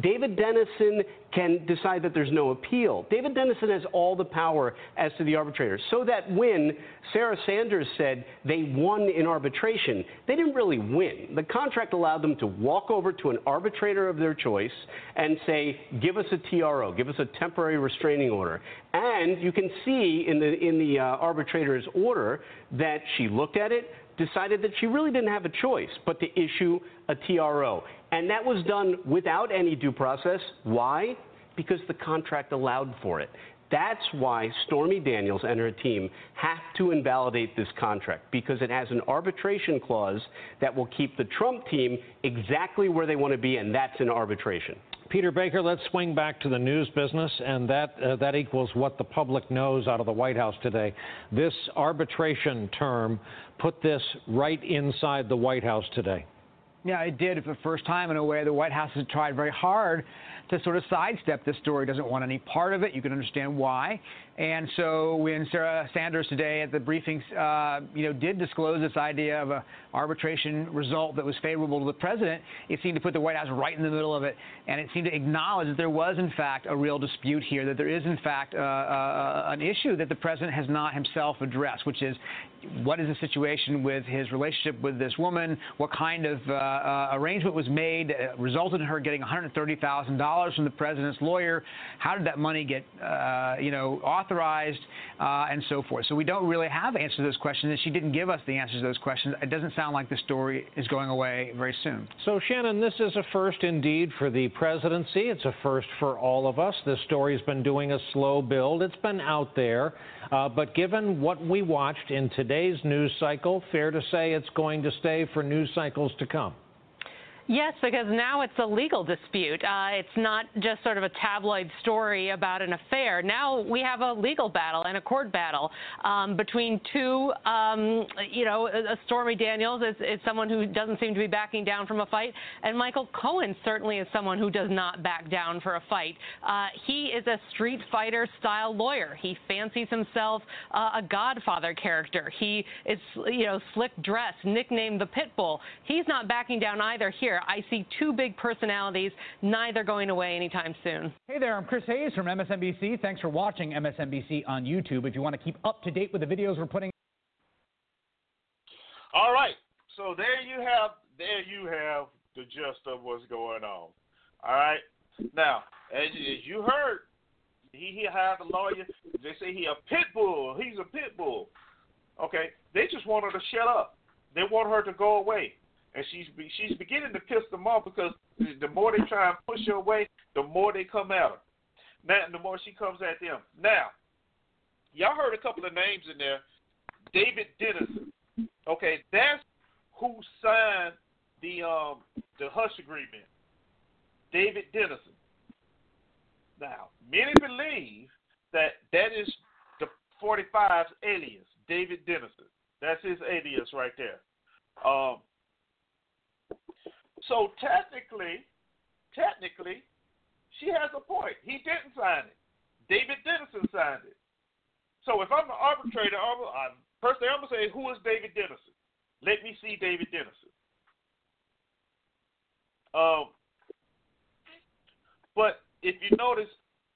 David Dennison can decide that there's no appeal. David Dennison has all the power as to the arbitrator. So that when Sarah Sanders said they won in arbitration, they didn't really win. The contract allowed them to walk over to an arbitrator of their choice and say, give us a TRO, give us a temporary restraining order. And you can see in the, in the uh, arbitrator's order that she looked at it, decided that she really didn't have a choice but to issue a TRO. And that was done without any due process. Why? Because the contract allowed for it. That's why Stormy Daniels and her team have to invalidate this contract because it has an arbitration clause that will keep the Trump team exactly where they want to be, and that's in arbitration. Peter Baker, let's swing back to the news business, and that uh, that equals what the public knows out of the White House today. This arbitration term put this right inside the White House today. Yeah, it did for the first time in a way. The White House has tried very hard to sort of sidestep this story, doesn't want any part of it. You can understand why. And so when Sarah Sanders today at the briefings, uh, you know, did disclose this idea of a arbitration result that was favorable to the president, it seemed to put the White House right in the middle of it, and it seemed to acknowledge that there was in fact a real dispute here, that there is in fact uh, uh, an issue that the president has not himself addressed, which is what is the situation with his relationship with this woman? What kind of uh, uh, arrangement was made that resulted in her getting $130,000 from the president's lawyer? How did that money get, uh, you know, authorized, uh, and so forth? So we don't really have answers to those questions, and she didn't give us the answers to those questions. It doesn't sound like the story is going away very soon. So, Shannon, this is a first indeed for the presidency. It's a first for all of us. This story's been doing a slow build. It's been out there. Uh, but given what we watched in today's news cycle, fair to say it's going to stay for news cycles to come. Yes, because now it's a legal dispute. Uh, it's not just sort of a tabloid story about an affair. Now we have a legal battle and a court battle um, between two, um, you know, Stormy Daniels is, is, someone who doesn't seem to be backing down from a fight, and Michael Cohen certainly is someone who does not back down for a fight. Uh, he is a street fighter style lawyer. He fancies himself uh, a Godfather character. He is, you know, slick dressed, nicknamed the Pitbull. He's not backing down either here here. I see two big personalities, neither going away anytime soon. Hey there, I'm Chris Hayes from MSNBC. Thanks for watching MSNBC on YouTube. If you want to keep up to date with the videos we're putting. All right, so there you have there you have the gist of what's going on. All right, now as, as you heard, he, he hired a lawyer. They say he a pit bull. He's a pit bull. Okay, they just want her to shut up. They want her to go away and she's she's beginning to piss them off because the more they try and push her away, the more they come at her. Now, the more she comes at them. Now, y'all heard a couple of names in there. David Dennison. Okay, that's who signed the um the hush agreement. David Dennison. Now, many believe that that is the 45's alias, David Dennison. That's his alias right there. Um, so technically, technically, she has a point. He didn't sign it. David Dennison signed it. So if I'm the arbitrator, I'm, I'm, first thing I'm gonna say, who is David Dennison? Let me see David Dennison. Um, but if you notice,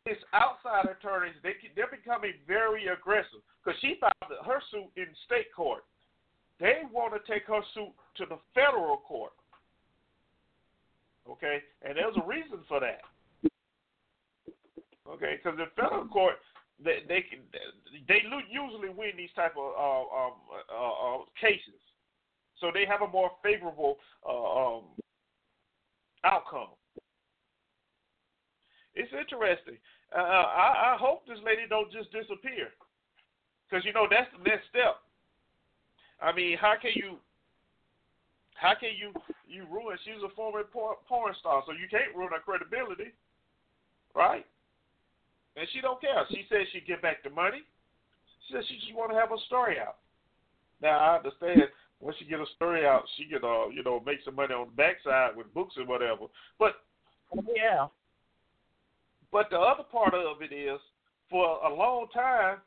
his outside attorneys they they're becoming very aggressive because she filed her suit in state court. They want to take her suit to the federal court. Okay, and there's a reason for that. Okay, because in federal court, they they can, they usually win these type of uh, um, uh, uh, cases, so they have a more favorable uh, um, outcome. It's interesting. Uh, I, I hope this lady don't just disappear, because you know that's the next step. I mean, how can you how can you you ruin? She's a former porn star, so you can't ruin her credibility, right? And she don't care. She says she get back the money. She says she just want to have a story out. Now I understand once she get a story out, she can uh you know make some money on the backside with books and whatever. But yeah. But the other part of it is, for a long time,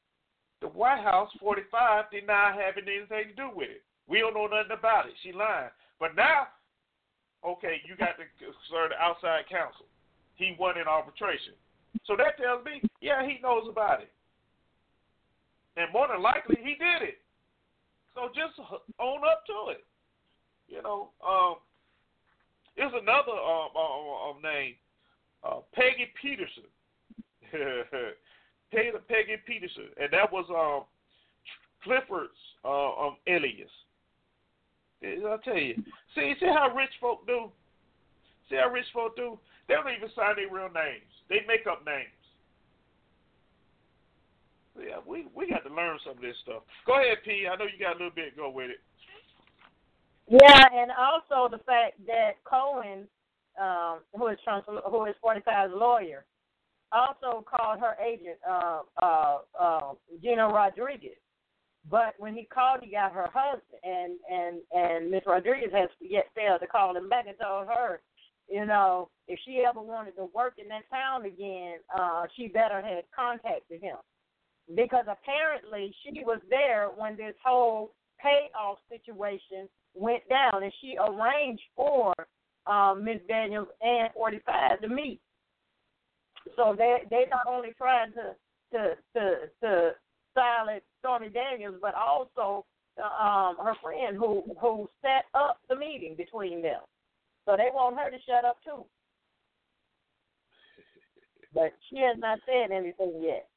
the White House 45 did not have anything to do with it. We don't know nothing about it. She lying. But now, okay, you got to serve the outside counsel. He won in arbitration. So that tells me, yeah, he knows about it. And more than likely, he did it. So just own up to it. You know, um, there's another um, um, um name, uh, Peggy Peterson. Peggy Peterson, and that was um, Clifford's uh, um, alias. I'll tell you. See, see how rich folk do. See how rich folk do. They don't even sign their real names. They make up names. Yeah, we we got to learn some of this stuff. Go ahead, P. I know you got a little bit. to Go with it. Yeah, and also the fact that Cohen, um, who is Trump's, who is 45's lawyer, also called her agent, uh, uh, uh, Gina Rodriguez. But when he called, he got her husband, and and and Miss Rodriguez has yet failed to call him back and told her, you know, if she ever wanted to work in that town again, uh, she better had contacted him, because apparently she was there when this whole payoff situation went down, and she arranged for um, Miss Daniels and 45 to meet. So they they not only trying to to to to silent Stormy Daniels, but also uh, um, her friend who who set up the meeting between them. So they want her to shut up too. But she has not said anything yet.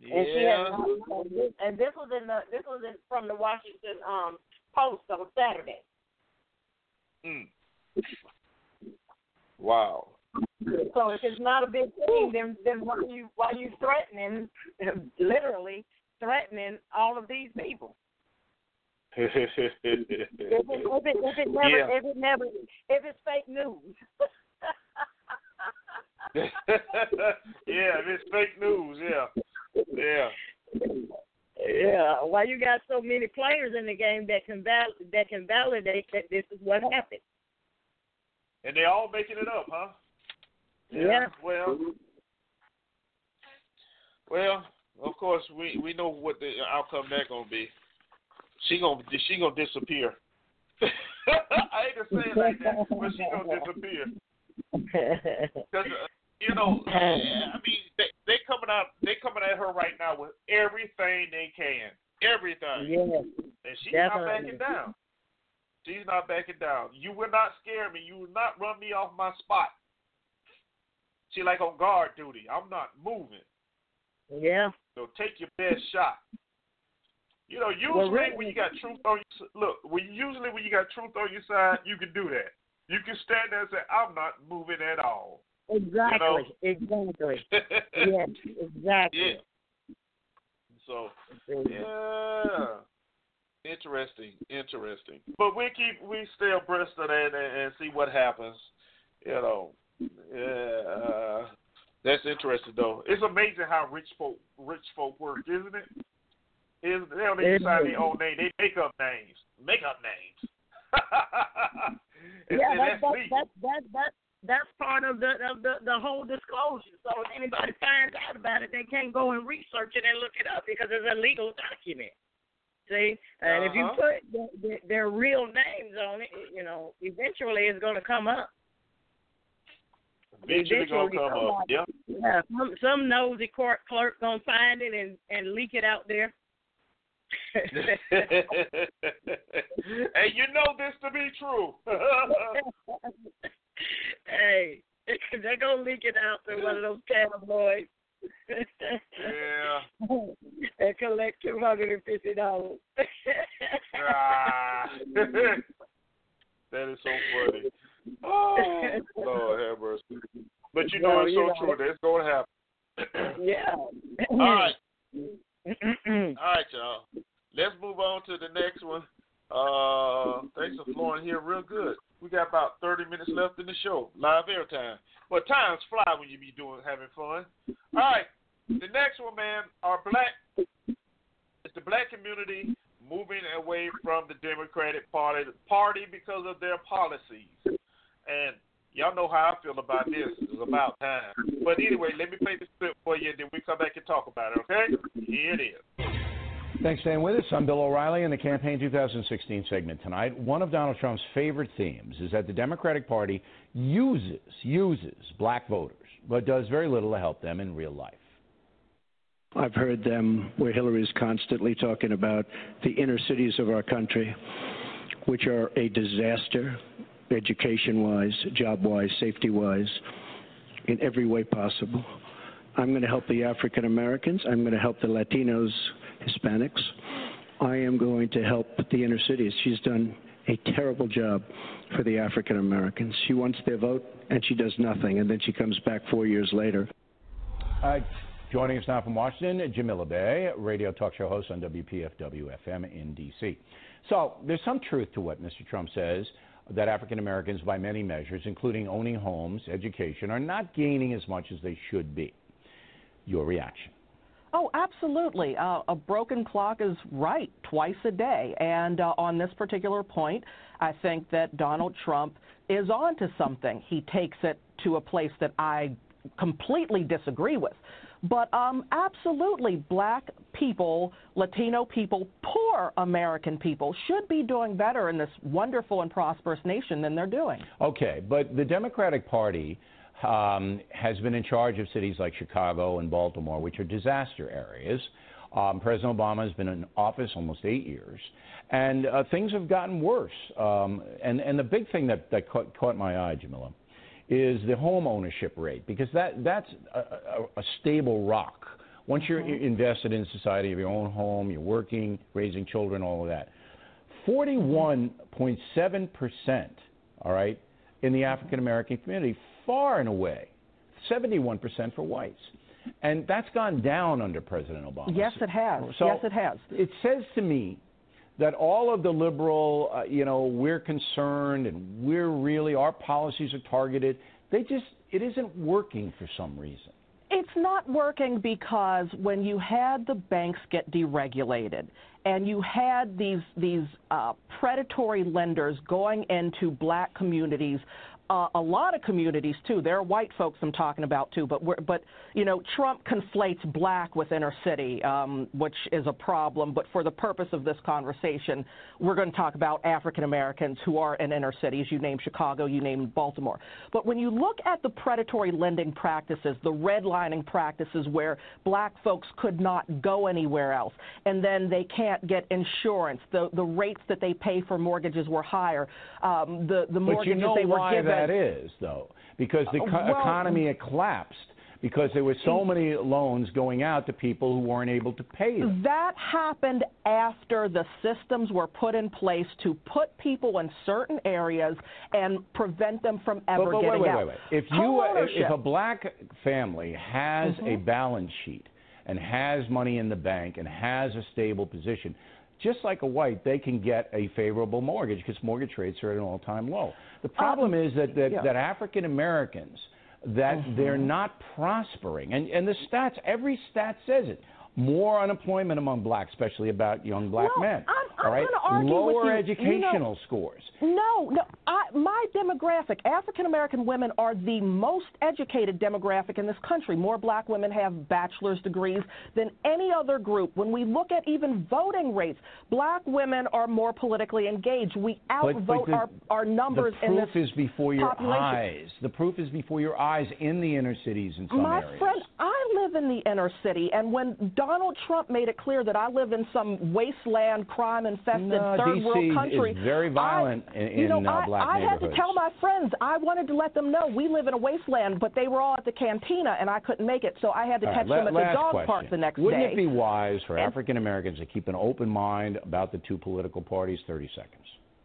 Yeah. And she has not, and this was in the this was in, from the Washington um Post on Saturday. Mm. Wow. So if it's not a big thing, then then why are you why you threatening, literally threatening all of these people? if, it, if, it, if it never, Yeah. if it never, if it's fake news. yeah, if it's fake news, yeah, yeah. Yeah, why you got so many players in the game that can val- that can validate that this is what happened? And they all making it up, huh? Yeah. Well, well, of course we we know what the outcome that gonna be. She gonna she gonna disappear. I hate to say it like that, but she gonna disappear. Cause uh, you know, I mean, they they coming out they coming at her right now with everything they can, everything. Yeah, and she's not backing down. She's not backing down. You will not scare me. You will not run me off my spot. She like on guard duty. I'm not moving. yeah. So take your best shot. You know, usually Well, really- when you got truth on your look, when usually when you got truth on your side, you can do that. You can stand there and say, "I'm not moving at all." Exactly. Exactly. yes. Exactly. Yeah. So yeah, interesting, interesting. But we keep we stay abreast of that and, and see what happens. You know, uh, that's interesting though. It's amazing how rich folk rich folk work, isn't it? Is they don't even sign their own name. They make up names. Make up names. and, yeah, and that's that's that's legal. that that that that's part of the of the the whole disclosure. So if anybody finds out about it, they can't go and research it and look it up because it's a legal document. See, and if you Uh-huh. put the, the, their real names on it, you know, eventually it's going to come up. Eventually gonna come up. Yep. Yeah, some some nosy court clerk gonna find it and and leak it out there. hey, you know this to be true. hey, they're gonna leak it out to one of those tabloids. yeah. and collect two hundred and fifty dollars. Ah. that is so funny. Oh, Lord have mercy. But you know Well, it's you so know. true. That's going to happen. yeah. All right. All right, y'all. Let's move on to the next one. Uh, thanks for flowing here real good. We got about 30 minutes left in the show, live airtime. But times fly when you be doing having fun. All right, the next one, man, are black. It's the black community moving away from the Democratic Party party because of their policies. And y'all know how I feel about this. It's about time. But anyway, let me play the clip for you, and then we come back and talk about it. Okay? Here it is. Thanks for staying with us. I'm Bill O'Reilly in the Campaign 2016 segment tonight. One of Donald Trump's favorite themes is that the Democratic Party uses uses black voters, but does very little to help them in real life. I've heard them where Hillary's constantly talking about the inner cities of our country, which are a disaster, education wise, job wise, safety wise, in every way possible. I'm going to help the African Americans. I'm going to help the Latinos, Hispanics. I am going to help the inner cities. She's done a terrible job for the African Americans. She wants their vote and she does nothing, and then she comes back four years later. Uh, joining us now from Washington, Jamila Bey, radio talk show host on WPFW FM in D.C. So there's some truth to what Mr. Trump says that African Americans, by many measures, including owning homes, education, are not gaining as much as they should be. Your reaction? Oh, absolutely. Uh, a broken clock is right twice a day. And uh, on this particular point, I think that Donald Trump is on to something. He takes it to a place that I completely disagree with. But um, absolutely, black people, Latino people, poor American people should be doing better in this wonderful and prosperous nation than they're doing. Okay, but the Democratic Party um, has been in charge of cities like Chicago and Baltimore, which are disaster areas. Um, President Obama has been in office almost eight years, and uh, things have gotten worse. Um, and, and the big thing that, that caught, caught my eye, Jamila, is the home ownership rate, because that, that's a, a, a stable rock. Once you're mm-hmm. invested in society, of your own home, you're working, raising children, all of that. 41.7%, all right, in the mm-hmm. African American community, far and away, 71% for whites. And that's gone down under President Obama. Yes, it has. So yes, it has. It says to me that all of the liberal, uh, you know, we're concerned and we're really, our policies are targeted, they just, it isn't working for some reason. It's not working because when you had the banks get deregulated and you had these these uh, predatory lenders going into black communities uh, a lot of communities too. There are white folks I'm talking about too, but we're, but you know Trump conflates black with inner city, um, which is a problem. But for the purpose of this conversation, we're going to talk about African Americans who are in inner cities. You name Chicago, you name Baltimore. But when you look at the predatory lending practices, the redlining practices where black folks could not go anywhere else, and then they can't get insurance, the the rates that they pay for mortgages were higher, um, the the mortgages you know they were given that is, though, because the Uh, co- well- economy had collapsed because there were so many loans going out to people who weren't able to pay them. That happened after the systems were put in place to put people in certain areas and prevent them from ever but, but getting wait, wait, out. wait, wait. If you, uh, if a black family has a Mhm. balance sheet and has money in the bank and has a stable position, just like a white, they can get a favorable mortgage because mortgage rates are at an all-time low. The um, problem is that that, yeah. that African Americans that mm-hmm. they're not prospering, and and the stats, every stat says it. More unemployment among blacks, especially about young black Well, men. I'm all right, argue with lower you. You know- educational scores. No, no. I, my demographic, African American women are the most educated demographic in this country. More black women have bachelor's degrees than any other group. When we look at even voting rates, black women are more politically engaged. We But- but outvote the- our, our numbers in the in proof this is before your population. eyes. The proof is before your eyes in the inner cities in some My areas. friend, I live in the inner city, and when Donald Trump made it clear that I live in some wasteland, crime-infested No, third DC world country, is very violent I, in, you know, in uh, I, black I had to tell my friends. I wanted to let them know we live in a wasteland, but they were all at the cantina, and I couldn't make it, so I had to All right, catch la- them at the dog question. park the next day. Wouldn't it be wise for African Americans to keep an open mind about the two political parties? 30 seconds.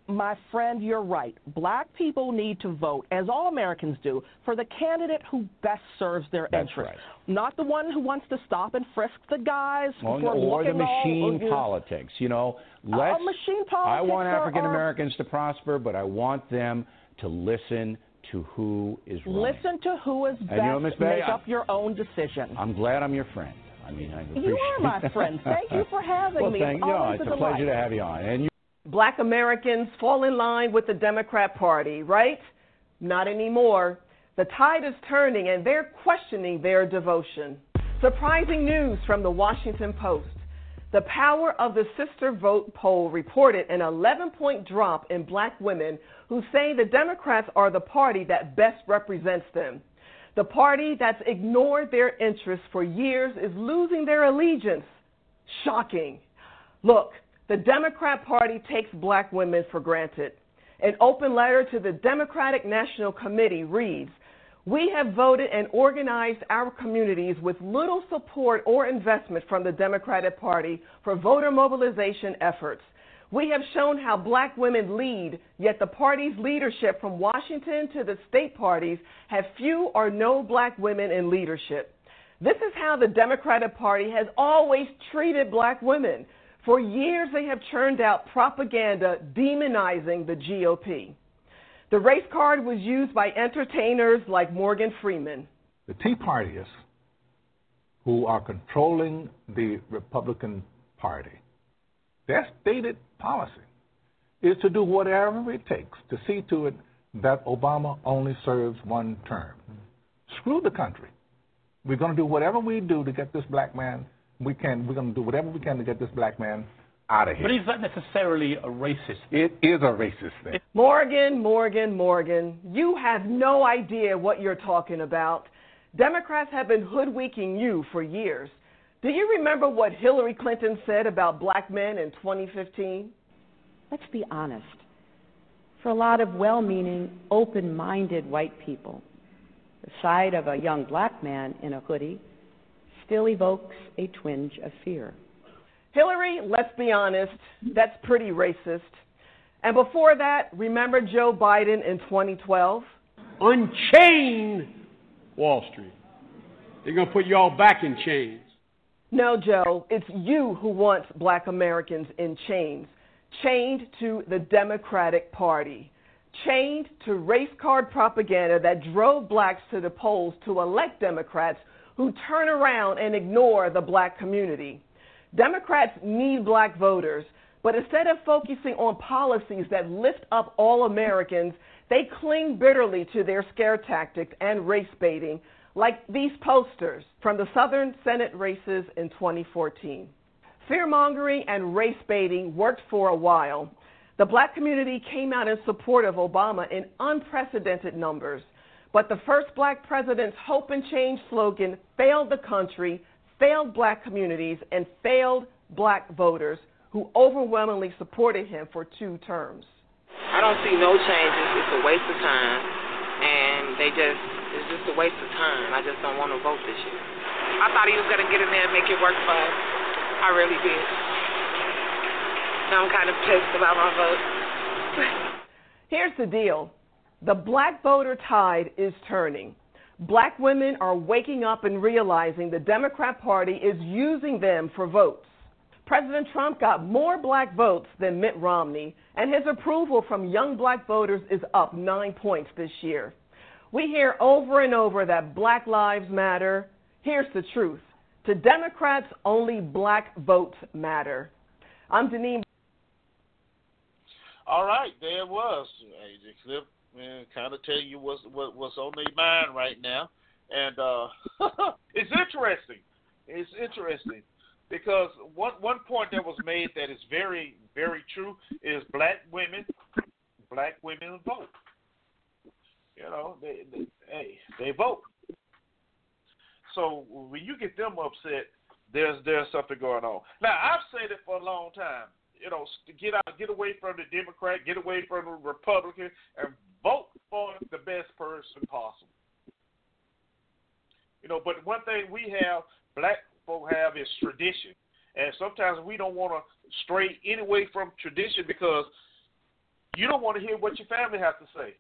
My friend, you're right. Black people need to vote, as all Americans do, for the candidate who best serves their That's interests. right. Not the one who wants to stop and frisk the guys Or, before or the looking all- machine politics. You know, Uh, let's. machine I want African Americans to prosper, but I want them to listen to who is running. Listen to who is And you know, best. Bay, Make I- up your own decision. I'm glad I'm your friend. I mean, I appreciate You are my friend. Thank you for having well, me. Thank, It's. No, it's a a pleasure to have you on. And you Black Americans fall in line with the Democrat Party, right? Not anymore. The tide is turning and they're questioning their devotion. Surprising news from the Washington Post. The Power of the Sister Vote poll reported an 11 point drop in black women who say the Democrats are the party that best represents them. The party that's ignored their interests for years is losing their allegiance. Shocking. Look, the Democrat Party takes black women for granted. An open letter to the Democratic National Committee reads We have voted and organized our communities with little support or investment from the Democratic Party for voter mobilization efforts. We have shown how black women lead, yet the party's leadership from Washington to the state parties have few or no black women in leadership. This is how the Democratic Party has always treated black women. For years, they have churned out propaganda demonizing the GOP. The race card was used by entertainers like Morgan Freeman. The Tea Partiers, who are controlling the Republican Party, their stated policy is to do whatever it takes to see to it that Obama only serves one term. Screw the country. We're going to do whatever we do to get this black man. We can. We're going to do whatever we can to get this black man out of here. But is that necessarily a racist? It is a racist thing. Morgan, Morgan, Morgan, you have no idea what you're talking about. Democrats have been hoodwinking you for years. Do you remember what Hillary Clinton said about black men in 2015? Let's be honest. For a lot of well meaning, open minded white people, the sight of a young black man in a hoodie still evokes a twinge of fear. Hillary, let's be honest, that's pretty racist. And before that, remember Joe Biden in 2012? Unchain Wall Street. They're going to put y'all back in chains. No, Joe, it's you who wants black Americans in chains. chained to the Democratic Party, chained to race card propaganda that drove blacks to the polls to elect Democrats who turn around and ignore the black community. Democrats need black voters, but instead of focusing on policies that lift up all Americans, they cling bitterly to their scare tactics and race baiting, like these posters from the Southern Senate races in 2014. Fear mongering and race baiting worked for a while. The black community came out in support of Obama in unprecedented numbers. But the first black president's Hope and Change slogan failed the country, failed black communities, and failed black voters who overwhelmingly supported him for two terms. I don't see no changes. It's a waste of time. And they just, it's just a waste of time. I just don't want to vote this year. I thought he was going to get in there and make it work for us. I really did. Now I'm kind of pissed about my vote. Here's the deal the black voter tide is turning. Black women are waking up and realizing the Democrat Party is using them for votes. President Trump got more black votes than Mitt Romney, and his approval from young black voters is up nine points this year. We hear over and over that Black Lives Matter. Here's the truth to Democrats, only black votes matter. I'm Deneen. All right, there it was. AJ Clip man, kind of tell you what's what, what's on their mind right now, and uh, it's interesting. It's interesting because one one point that was made that is very very true is black women black women vote. You know, they, they hey they vote. So when you get them upset, there's there's something going on. Now I've said it for a long time. You know, get out, get away from the Democrat, get away from the Republican, and vote for the best person possible. You know, but one thing we have, black folk have, is tradition, and sometimes we don't want to stray anyway from tradition because you don't want to hear what your family has to say.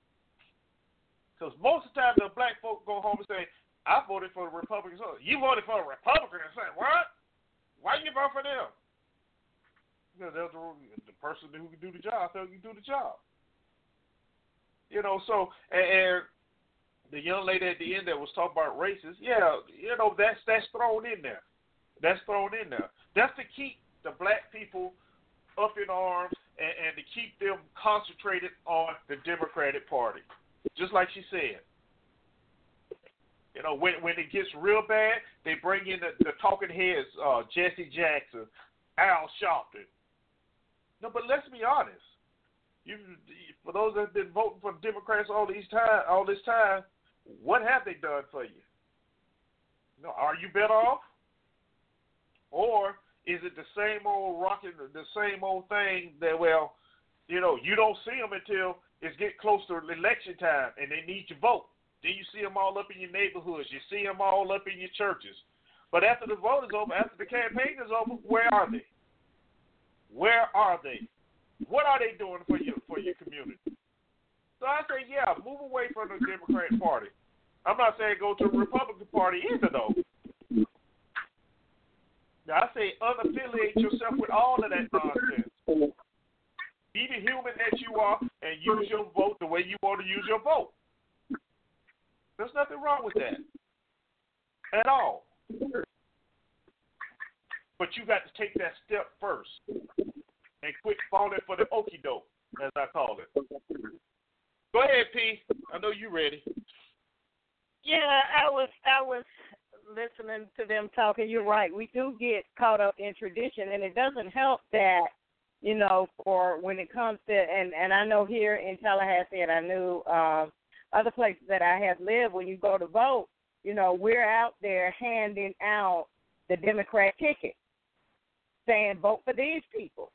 Because most of the time, the black folk go home and say, I voted for the Republicans. You voted for a Republican and say, what? Why you vote for them? Because they're the, the person who can do the job. So you do the job. You know, so and, and the young lady at the end that was talking about races, yeah, you know, that's that's thrown in there. That's thrown in there. That's to keep the black people up in arms and, and to keep them concentrated on the Democratic Party. Just like she said. You know, when when it gets real bad, they bring in the, the talking heads, uh, Jesse Jackson, Al Sharpton. No, but let's be honest. You, for those that have been voting for Democrats all these time, all this time, what have they done for you? know, are you better off, or is it the same old rocking, the same old thing that well, you know, you don't see them until it's get close to election time and they need your vote. Then you see them all up in your neighborhoods. You see them all up in your churches. But after the vote is over, after the campaign is over, where are they? Where are they? What are they doing for you for your community? So I say, yeah, move away from the Democratic Party. I'm not saying go to the Republican Party either, though. Now I say unaffiliate yourself with all of that nonsense. Be the human that you are and use your vote the way you want to use your vote. There's nothing wrong with that at all. But you got to take that step first and quit falling for the okey doke, as I call it. Go ahead, P. I know you're ready. Yeah, I was I was listening to them talking. You're right. We do get caught up in tradition, and it doesn't help that you know for when it comes to and and I know here in Tallahassee, and I knew um, other places that I have lived. When you go to vote, you know we're out there handing out the Democrat ticket, saying vote for these people.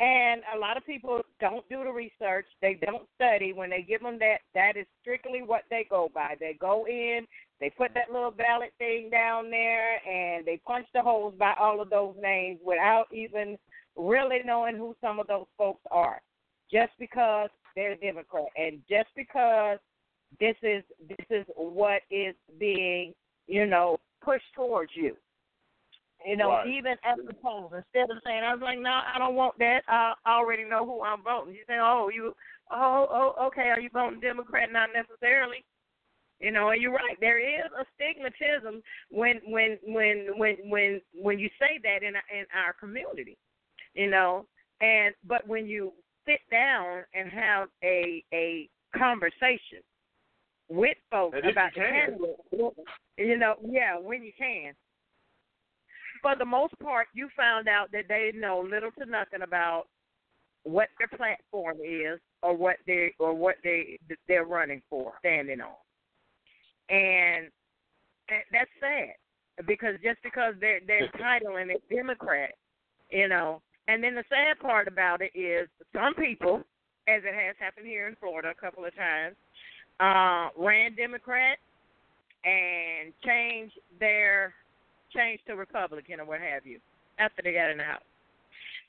And a lot of people don't do the research. They don't study. When they give them that, that is strictly what they go by. They go in, they put that little ballot thing down there, and they punch the holes by all of those names without even really knowing who some of those folks are. Just because they're Democrat, and just because this is this is what is being, you know, pushed towards you. You know, Right. even at the polls, instead of saying, I was like, no, I don't want that. I already know who I'm voting. You say, oh, you, oh, oh, okay, are you voting Democrat? Not necessarily. You know, and you're right. There is a stigmatism when when when when when when you say that in in our community. You know, and but when you sit down and have a a conversation with folks about the can. candidate, you know, yeah, when you can. For the most part, you found out that they know little to nothing about what their platform is or what they or what they they're running for, standing on, and that's sad because just because they're they're titling it Democrat, you know, and then the sad part about it is some people, as it has happened here in Florida a couple of times, uh, ran Democrat and changed their change to Republican or what have you after they got in the house.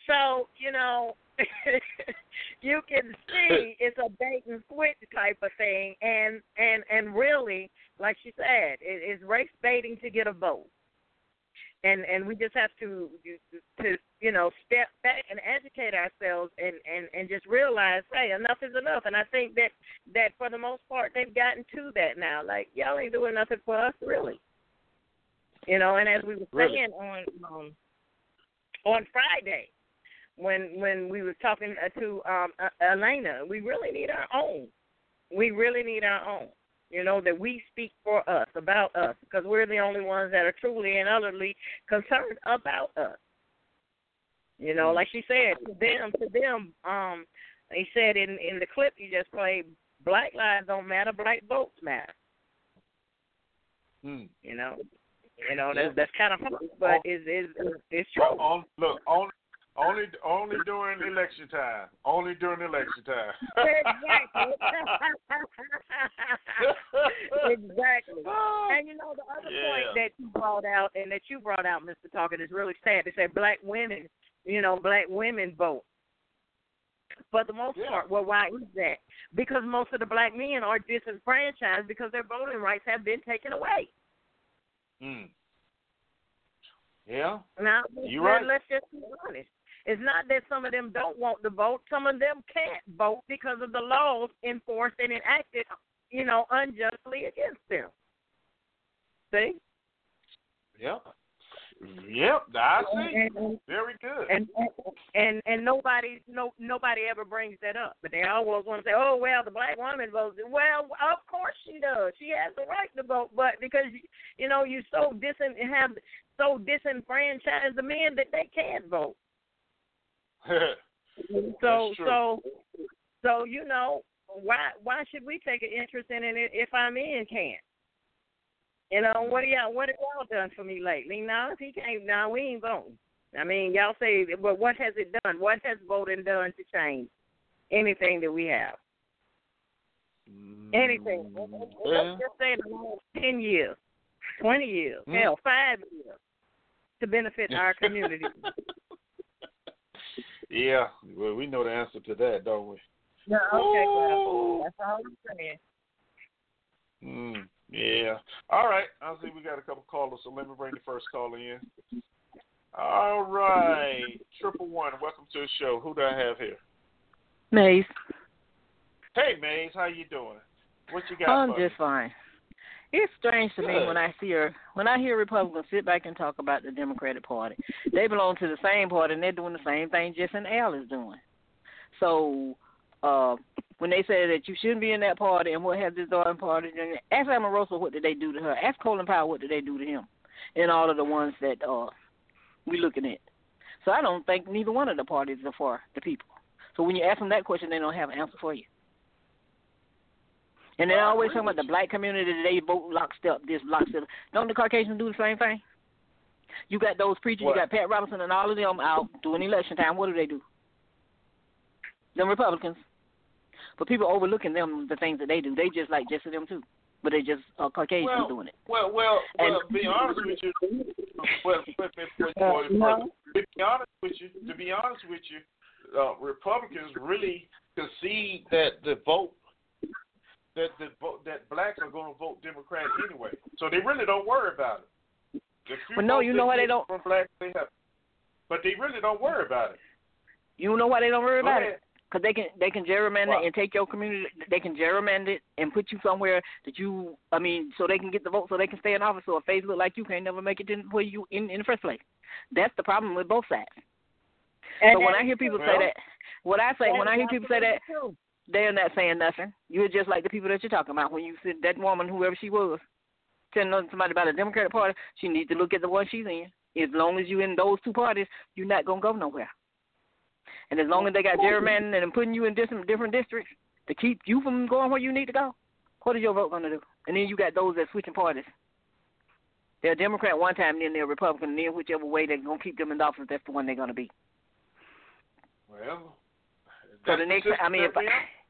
So you know, you can see it's a bait and switch type of thing, and and and really, like she said, it is race baiting to get a vote. And and we just have to to you know step back and educate ourselves and and and just realize, hey, enough is enough. And I think that that for the most part they've gotten to that now. Like y'all ain't doing nothing for us, really. You know, and as we were Really? saying on um, on Friday, when when we were talking uh, to um, Elena, we really need our own. We really need our own. You know that we speak for us, about us, because we're the only ones that are truly and utterly concerned about us. You know, like she said, to them, to them, um, he said in in the clip you just played, black lives don't matter, black votes matter. Hmm. You know, you know that's that's kind of hard, but oh. it's it's it's true. On, look, only only only during election time. Only during election time. exactly. exactly. And you know the other point that you brought out and that you brought out, Mr. Talker, is really sad. They say black women, you know, black women vote. For the most part, well, why is that? Because most of the black men are disenfranchised because their voting rights have been taken away. Hmm. Yeah. Now, You right. let's just be honest. It's not that some of them don't want to vote. Some of them can't vote because of the laws enforced and enacted, you know, unjustly against them. See? Yep. Yep. I see. And- Very good. And and and nobody no nobody ever brings that up, but they always want to say, "Oh well, the black woman votes." Well, of course she does. She has the right to vote, but because you know you so disen have so disenfranchised the men that they can't vote. So so so you know why why should we take an interest in it if our men can't? You know what are y'all what have y'all done for me lately? No, if he can't, no, we ain't voting. I mean, y'all say, but what has it done? What has voting done to change anything that we have? Anything? Let's just say the last ten years, twenty years, Mm. hell, five years, to benefit our community. yeah. Well, we know the answer to that, don't we? No, okay, well, that's all I'm saying. Mm, yeah. All right. I see we got a couple callers, so let me bring the first caller in. All right. Triple one, welcome to the show. Who do I have here? Mays, Hey, Mays, how you doing? What you got? I'm me? just fine. It's strange to me when I hear when I hear Republicans sit back and talk about the Democratic Party. They belong to the same party and they're doing the same thing Justin Al is doing. So uh, when they say that you shouldn't be in that party and what have this other party, then ask Omarosa what did they do to her. Ask Colin Powell what did they do to him, and all of the ones that uh, we looking at. So I don't think neither one of the parties are for the people. So when you ask them that question, they don't have an answer for you. And they're always talking about the black community that they vote lockstep, this lockstep. Don't the Caucasians do the same thing? You got those preachers, What? you got Pat Robinson and all of them out during election time. What do they do? Them Republicans. But people overlooking them the things that they do. They just like just them too. But they just uh, Caucasians Well, doing it. Well, well, And- well. Be honest with you. Well, but, but, but, Uh, no. to be honest with you, to be honest with you, uh, Republicans really concede that the vote that the vote that blacks are going to vote Democrat anyway. So they really don't worry about it. The Well, no, you know why they don't- From blacks, they have, but they really don't worry about it. You know why they don't worry Go about ahead. it? Because they can they can gerrymander Why? and take your community. They can gerrymander it and put you somewhere that you. I mean, so they can get the vote, so they can stay in office. So a face look like you can't never make it in where you in in the first place. That's the problem with both sides. And so when I hear people true. say that, what I say when I hear people say that, true. they're not saying nothing. You're just like the people that you're talking about. When you said that woman, whoever she was, telling somebody about a Democratic Party, she needs to look at the one she's in. As long as you're in those two parties, you're not gonna go nowhere. And as long as they got gerrymandering and putting you in different different districts to keep you from going where you need to go, what is your vote gonna do? And then you got those that switching parties. They're a Democrat one time, then they're a Republican, and then whichever way they're gonna keep them in office, that's the one they're gonna be. Well, So the next, I mean, if I,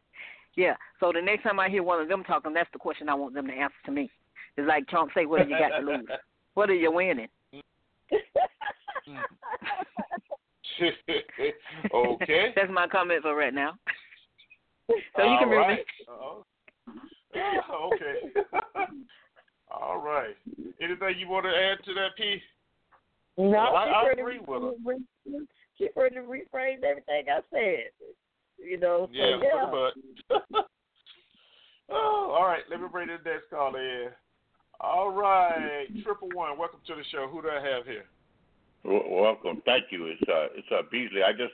yeah. So the next time I hear one of them talking, that's the question I want them to answer to me. It's like Trump say, "What have you got to lose? What are you winning?" okay. That's my comment for right now. So you All can mute right. me. Uh-oh. Oh, okay. All right. Anything you want to add to that piece? No, Well, I- she I pretty, agree with her. re- She pretty rephrased everything I said. You know, so Yeah, yeah. pretty much. oh, all right. Let me bring the next call in. All right, triple one. Welcome to the show. Who do I have here? Welcome. Thank you. It's uh, it's uh, Beasley. I just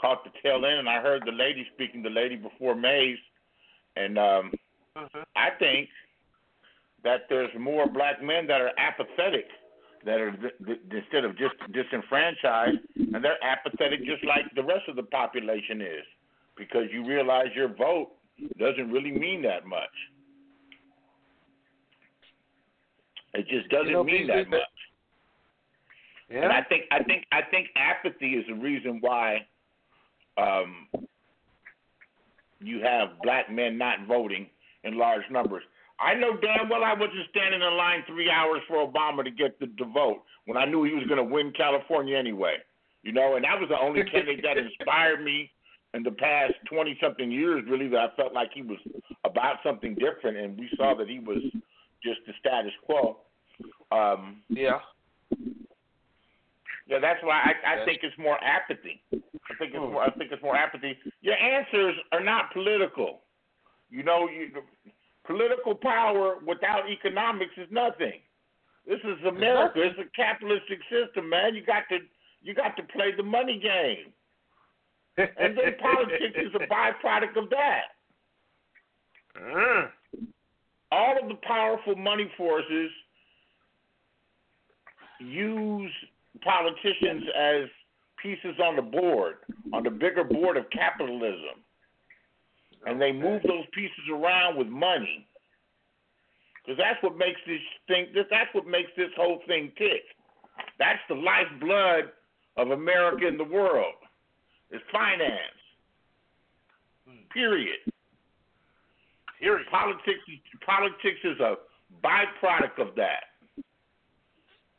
caught the tail end, and I heard the lady speaking, the lady before Mays, and um, I think that there's more black men that are apathetic, that are th- th- instead of just disenfranchised, and they're apathetic just like the rest of the population is, because you realize your vote doesn't really mean that much. It just doesn't You know, mean Beasley, that much. Yeah. And I think I think I think apathy is the reason why um, you have black men not voting in large numbers. I know damn well I wasn't standing in line three hours for Obama to get the, the vote when I knew he was going to win California anyway. You know, and that was the only candidate that inspired me in the past twenty something years. Really, that I felt like he was about something different, and we saw that he was just the status quo. Um, yeah. Yeah, that's why I, I think it's more apathy. I think it's hmm. more. I think it's more apathy. Your answers are not political. You know, you, political power without economics is nothing. This is America. It's a capitalistic system, man. You got to you got to play the money game, and then politics is a byproduct of that. Uh-huh. All of the powerful money forces use politicians as pieces on the board, on the bigger board of capitalism. And they move those pieces around with money. Because that's what makes this thing that's what makes this whole thing tick. That's the lifeblood of America and the world. It's finance. Period. Period. Politics politics is a byproduct of that.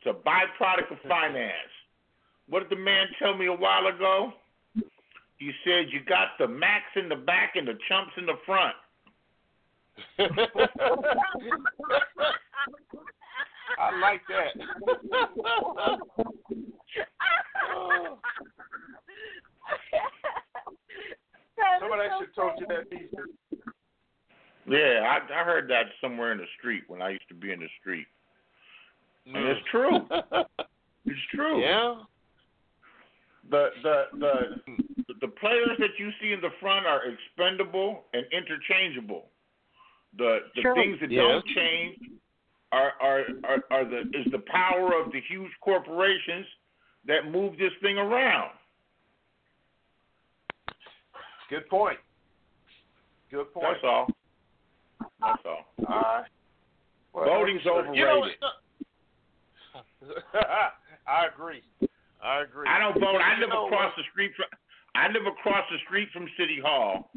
It's a byproduct of finance. What did the man tell me a while ago? He said you got the max in the back and the chumps in the front. I like that. Oh. Somebody should have told you that piece. Yeah, I, I heard that somewhere in the street when I used to be in the street. And it's mm. true. It's true. Yeah. The the the the players that you see in the front are expendable and interchangeable. The the Sure. things that Yes. don't change are, are are are the is the power of the huge corporations that move this thing around. Good point. Good point. That's all. That's all. All right. Well, Voting's you know, overrated. I agree. I agree. I don't vote. I You live know across the street from I live across the street from City Hall,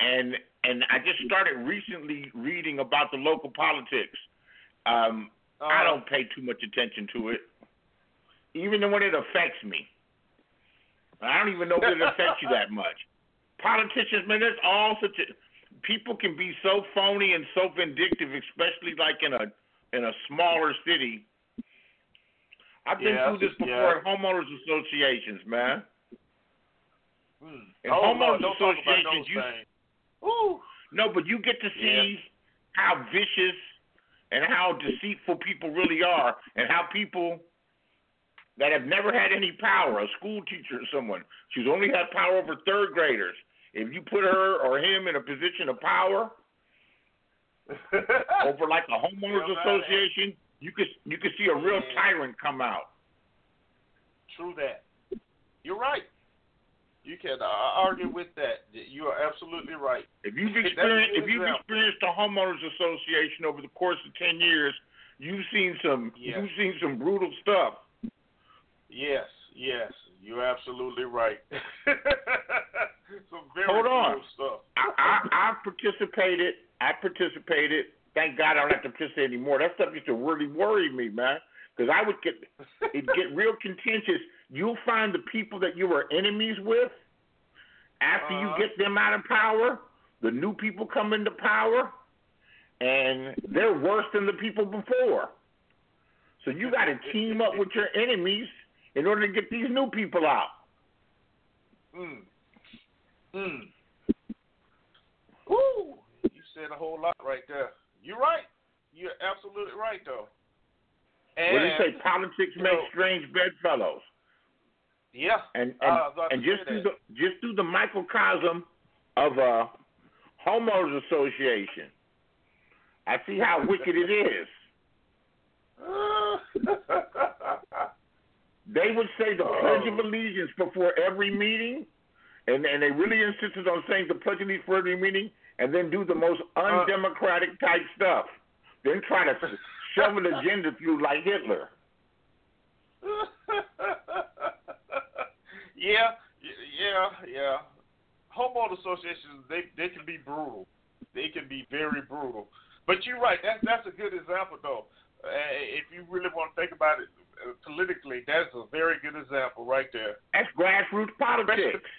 and and I just started recently reading about the local politics. Um, I don't pay too much attention to it, even when it affects me. I don't even know if it affects you that much. Politicians, man, there's all such a people can be so phony and so vindictive, especially like in a in a smaller city. I've been Yes, through this before yes. at homeowners associations, man. Hmm. In Oh, homeowners no, don't talk about associations, you ooh, no, but you get to see how vicious and how deceitful people really are, and how people that have never had any power, a school teacher or someone, she's only had power over third graders. If you put her or him in a position of power over like a homeowners association, you could you could see a real Yeah. tyrant come out. True that. You're right. You can uh, argue with that. You are absolutely right. If you've experienced if you've example. experienced a homeowners association over the course of ten years, you've seen some Yeah. you've seen some brutal stuff. Yes, yes, you're absolutely right. Some very Hold on. brutal stuff. I, I I participated. I participated. Thank God I don't have to participate anymore. That stuff used to really worry me, man. Because I would get it get real contentious. You'll find the people that you were enemies with after Uh-huh. you get them out of power. The new people come into power, and they're worse than the people before. So you got to team up with your enemies in order to get these new people out. Mm. Mm. Ooh, you said a whole lot right there. You're right. You're absolutely right, though. And, what do you say? Politics you make know, strange bedfellows. Yeah. and and, and just through that. the just through the microcosm of a homeowners association, I see how wicked it is. They would say the oh. Pledge of Allegiance before every meeting, and and they really insisted on saying the Pledge of Allegiance for every meeting, and then do the most undemocratic type stuff. Then try to shove an agenda through like Hitler. yeah, yeah, yeah. Homeowner associations they they can be brutal. They can be very brutal. But you're right. That's that's a good example though. Uh, if you really want to think about it uh, politically, that's a very good example right there. That's grassroots politics.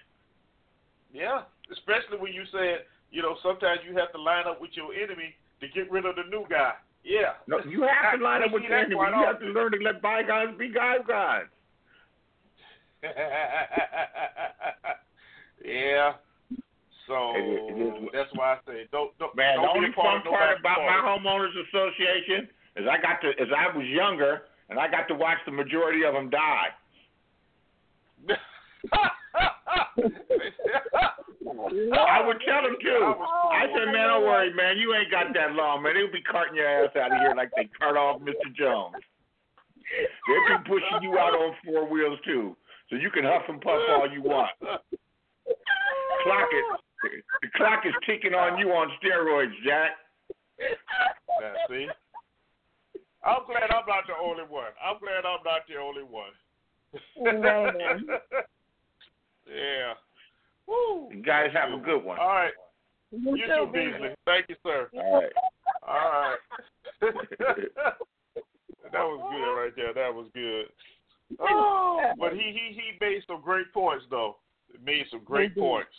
Yeah, especially when you said, you know, sometimes you have to line up with your enemy to get rid of the new guy. Yeah. No, you have to line up with your enemy. You have to learn to let bygones be bygones. yeah. So It is- it is- that's why I say don't don't, Man, don't the only a part fun part about my homeowners association is I got to, as I was younger, and I got to watch the majority of them die. I would tell them too. I said, man, don't worry, man. You ain't got that long, man. They'll be carting your ass out of here like they cart off Mr. Jones. They'll be pushing you out on four wheels too, so you can huff and puff all you want. Clock it. The clock is ticking on you on steroids, Jack. Now, see, I'm glad I'm not the only one. I'm glad I'm not the only one. Man. yeah. Woo. You guys have a good one. All right. You You too, too, Beasley. Thank you, sir. All right. All right. that was good right there. That was good. Oh, but he he he made some great points though. He made some great did. points.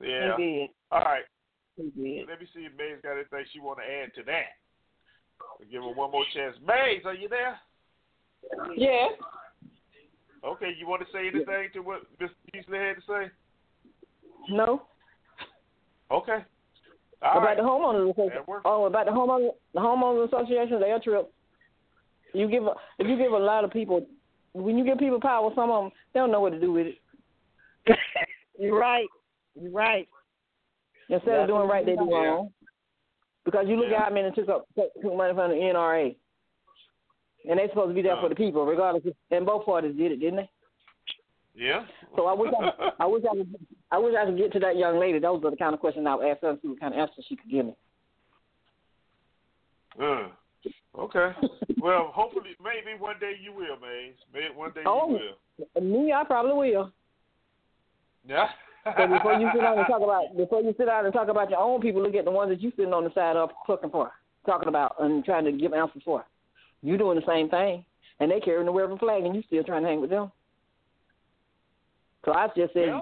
Yeah. He did. All right. He did. Let me see if Mays got anything she want to add to that. We'll give her one more chance. Mays, are you there? Yeah. Okay, you want to say anything to what Miss Beasley had to say? No. Okay. All about right. the homeowners association. Oh, about the homeowners, the homeowners association, they are trip. You give a, if you give a lot of people, when you give people power, some of them they don't know what to do with it. You're right. You're right. Instead Yeah. of doing right, they do Yeah. wrong. Because you look Yeah. at how many took up took took money from the NRA, and they supposed to be there for uh. the people, regardless. Of, and both parties did it, didn't they? Yeah. So I wish I, I wish I could, I wish I could get to that young lady. Those are the kind of questions I would ask her and see what kind of answer she could give me. Uh, okay. well, hopefully, maybe one day you will, Mays. Maybe one day Oh. you will. Me, I probably will. Yeah. So before you sit down and talk about before you sit down and talk about your own people, look at the ones that you sitting on the side of looking for, talking about and trying to give answers for. You're doing the same thing, and they carrying the American flag, and you still trying to hang with them. So I just said Yeah,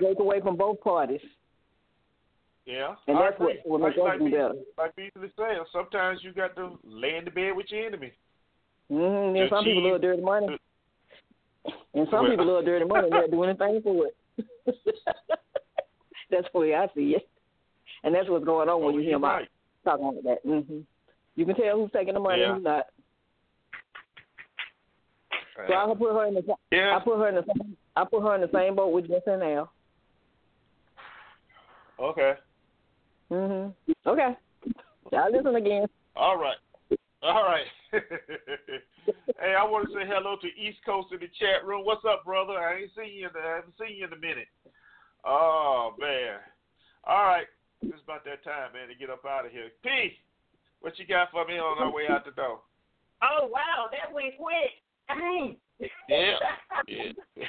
break away from both parties, Yeah. and that's what will make like, us like better. Like Beasley said, sometimes you got to lay in the bed with your enemy. Mm-hmm. And some people love dirty money. And some people love dirty money and they'll do anything for it. that's the way I see it. And that's what's going on when you hear my right. talking like that. hmm You can tell who's taking the money Yeah. and who's not. So I put her in the Yeah. I put her in the same I put her in the same boat with Jensen now. Okay. Mhm. Okay. I'll listen again. All right. All right. hey, I want to say hello to East Coast in the chat room. What's up, brother? I ain't seen you. In the, I haven't seen you in a minute. Oh man. All right. It's about that time, man, to get up out of here. P, what you got for me on our way out the door? Oh wow, that went quick. Dang. Yeah. yeah.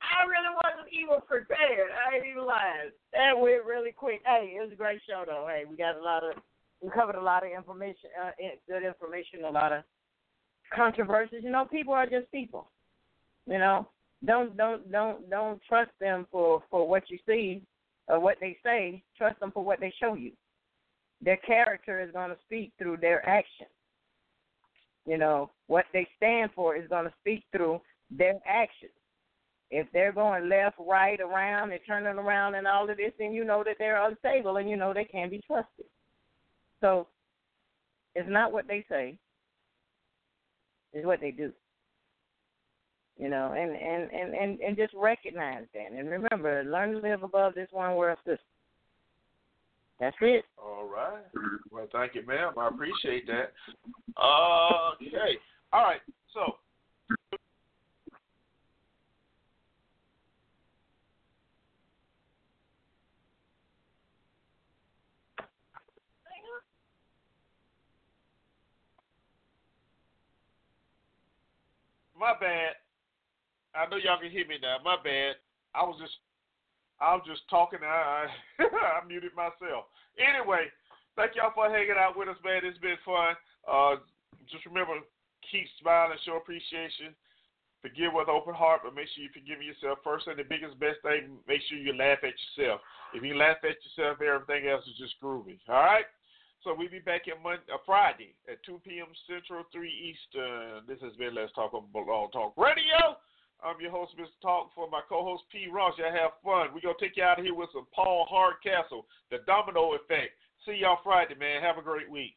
I really wasn't even prepared. I ain't even lying. That went really quick. Hey, it was a great show though. Hey, we got a lot of we covered a lot of information, uh, good information, a lot of controversies. You know, people are just people. You know, don't don't don't don't trust them for for what you see or what they say. Trust them for what they show you. Their character is going to speak through their actions. You know, what they stand for is going to speak through their actions. If they're going left, right, around, and turning around and all of this, then you know that they're unstable and you know they can't be trusted. So it's not what they say, it's what they do. You know, and, and, and, and, and just recognize that. And remember, learn to live above this one world system. That's it. All right. Well, thank you, ma'am. I appreciate that. Okay. All right. So, my bad. I know y'all can hear me now. My bad. I was just I was just talking. I I, muted myself. Anyway, thank y'all for hanging out with us, man. It's been fun. Uh, just remember, keep smiling, show appreciation, forgive with open heart, but make sure you forgive yourself first. And the biggest, best thing, make sure you laugh at yourself. If you laugh at yourself, everything else is just groovy. All right. So we'll be back on Monday, uh, Friday at 2 p.m. Central, 3 Eastern. This has been Let's Talk on Blog Talk Radio. I'm your host, Mr. Talk, for my co-host P. Ross. Y'all have fun. We're gonna take you out of here with some Paul Hardcastle, the Domino Effect. See y'all Friday, man. Have a great week.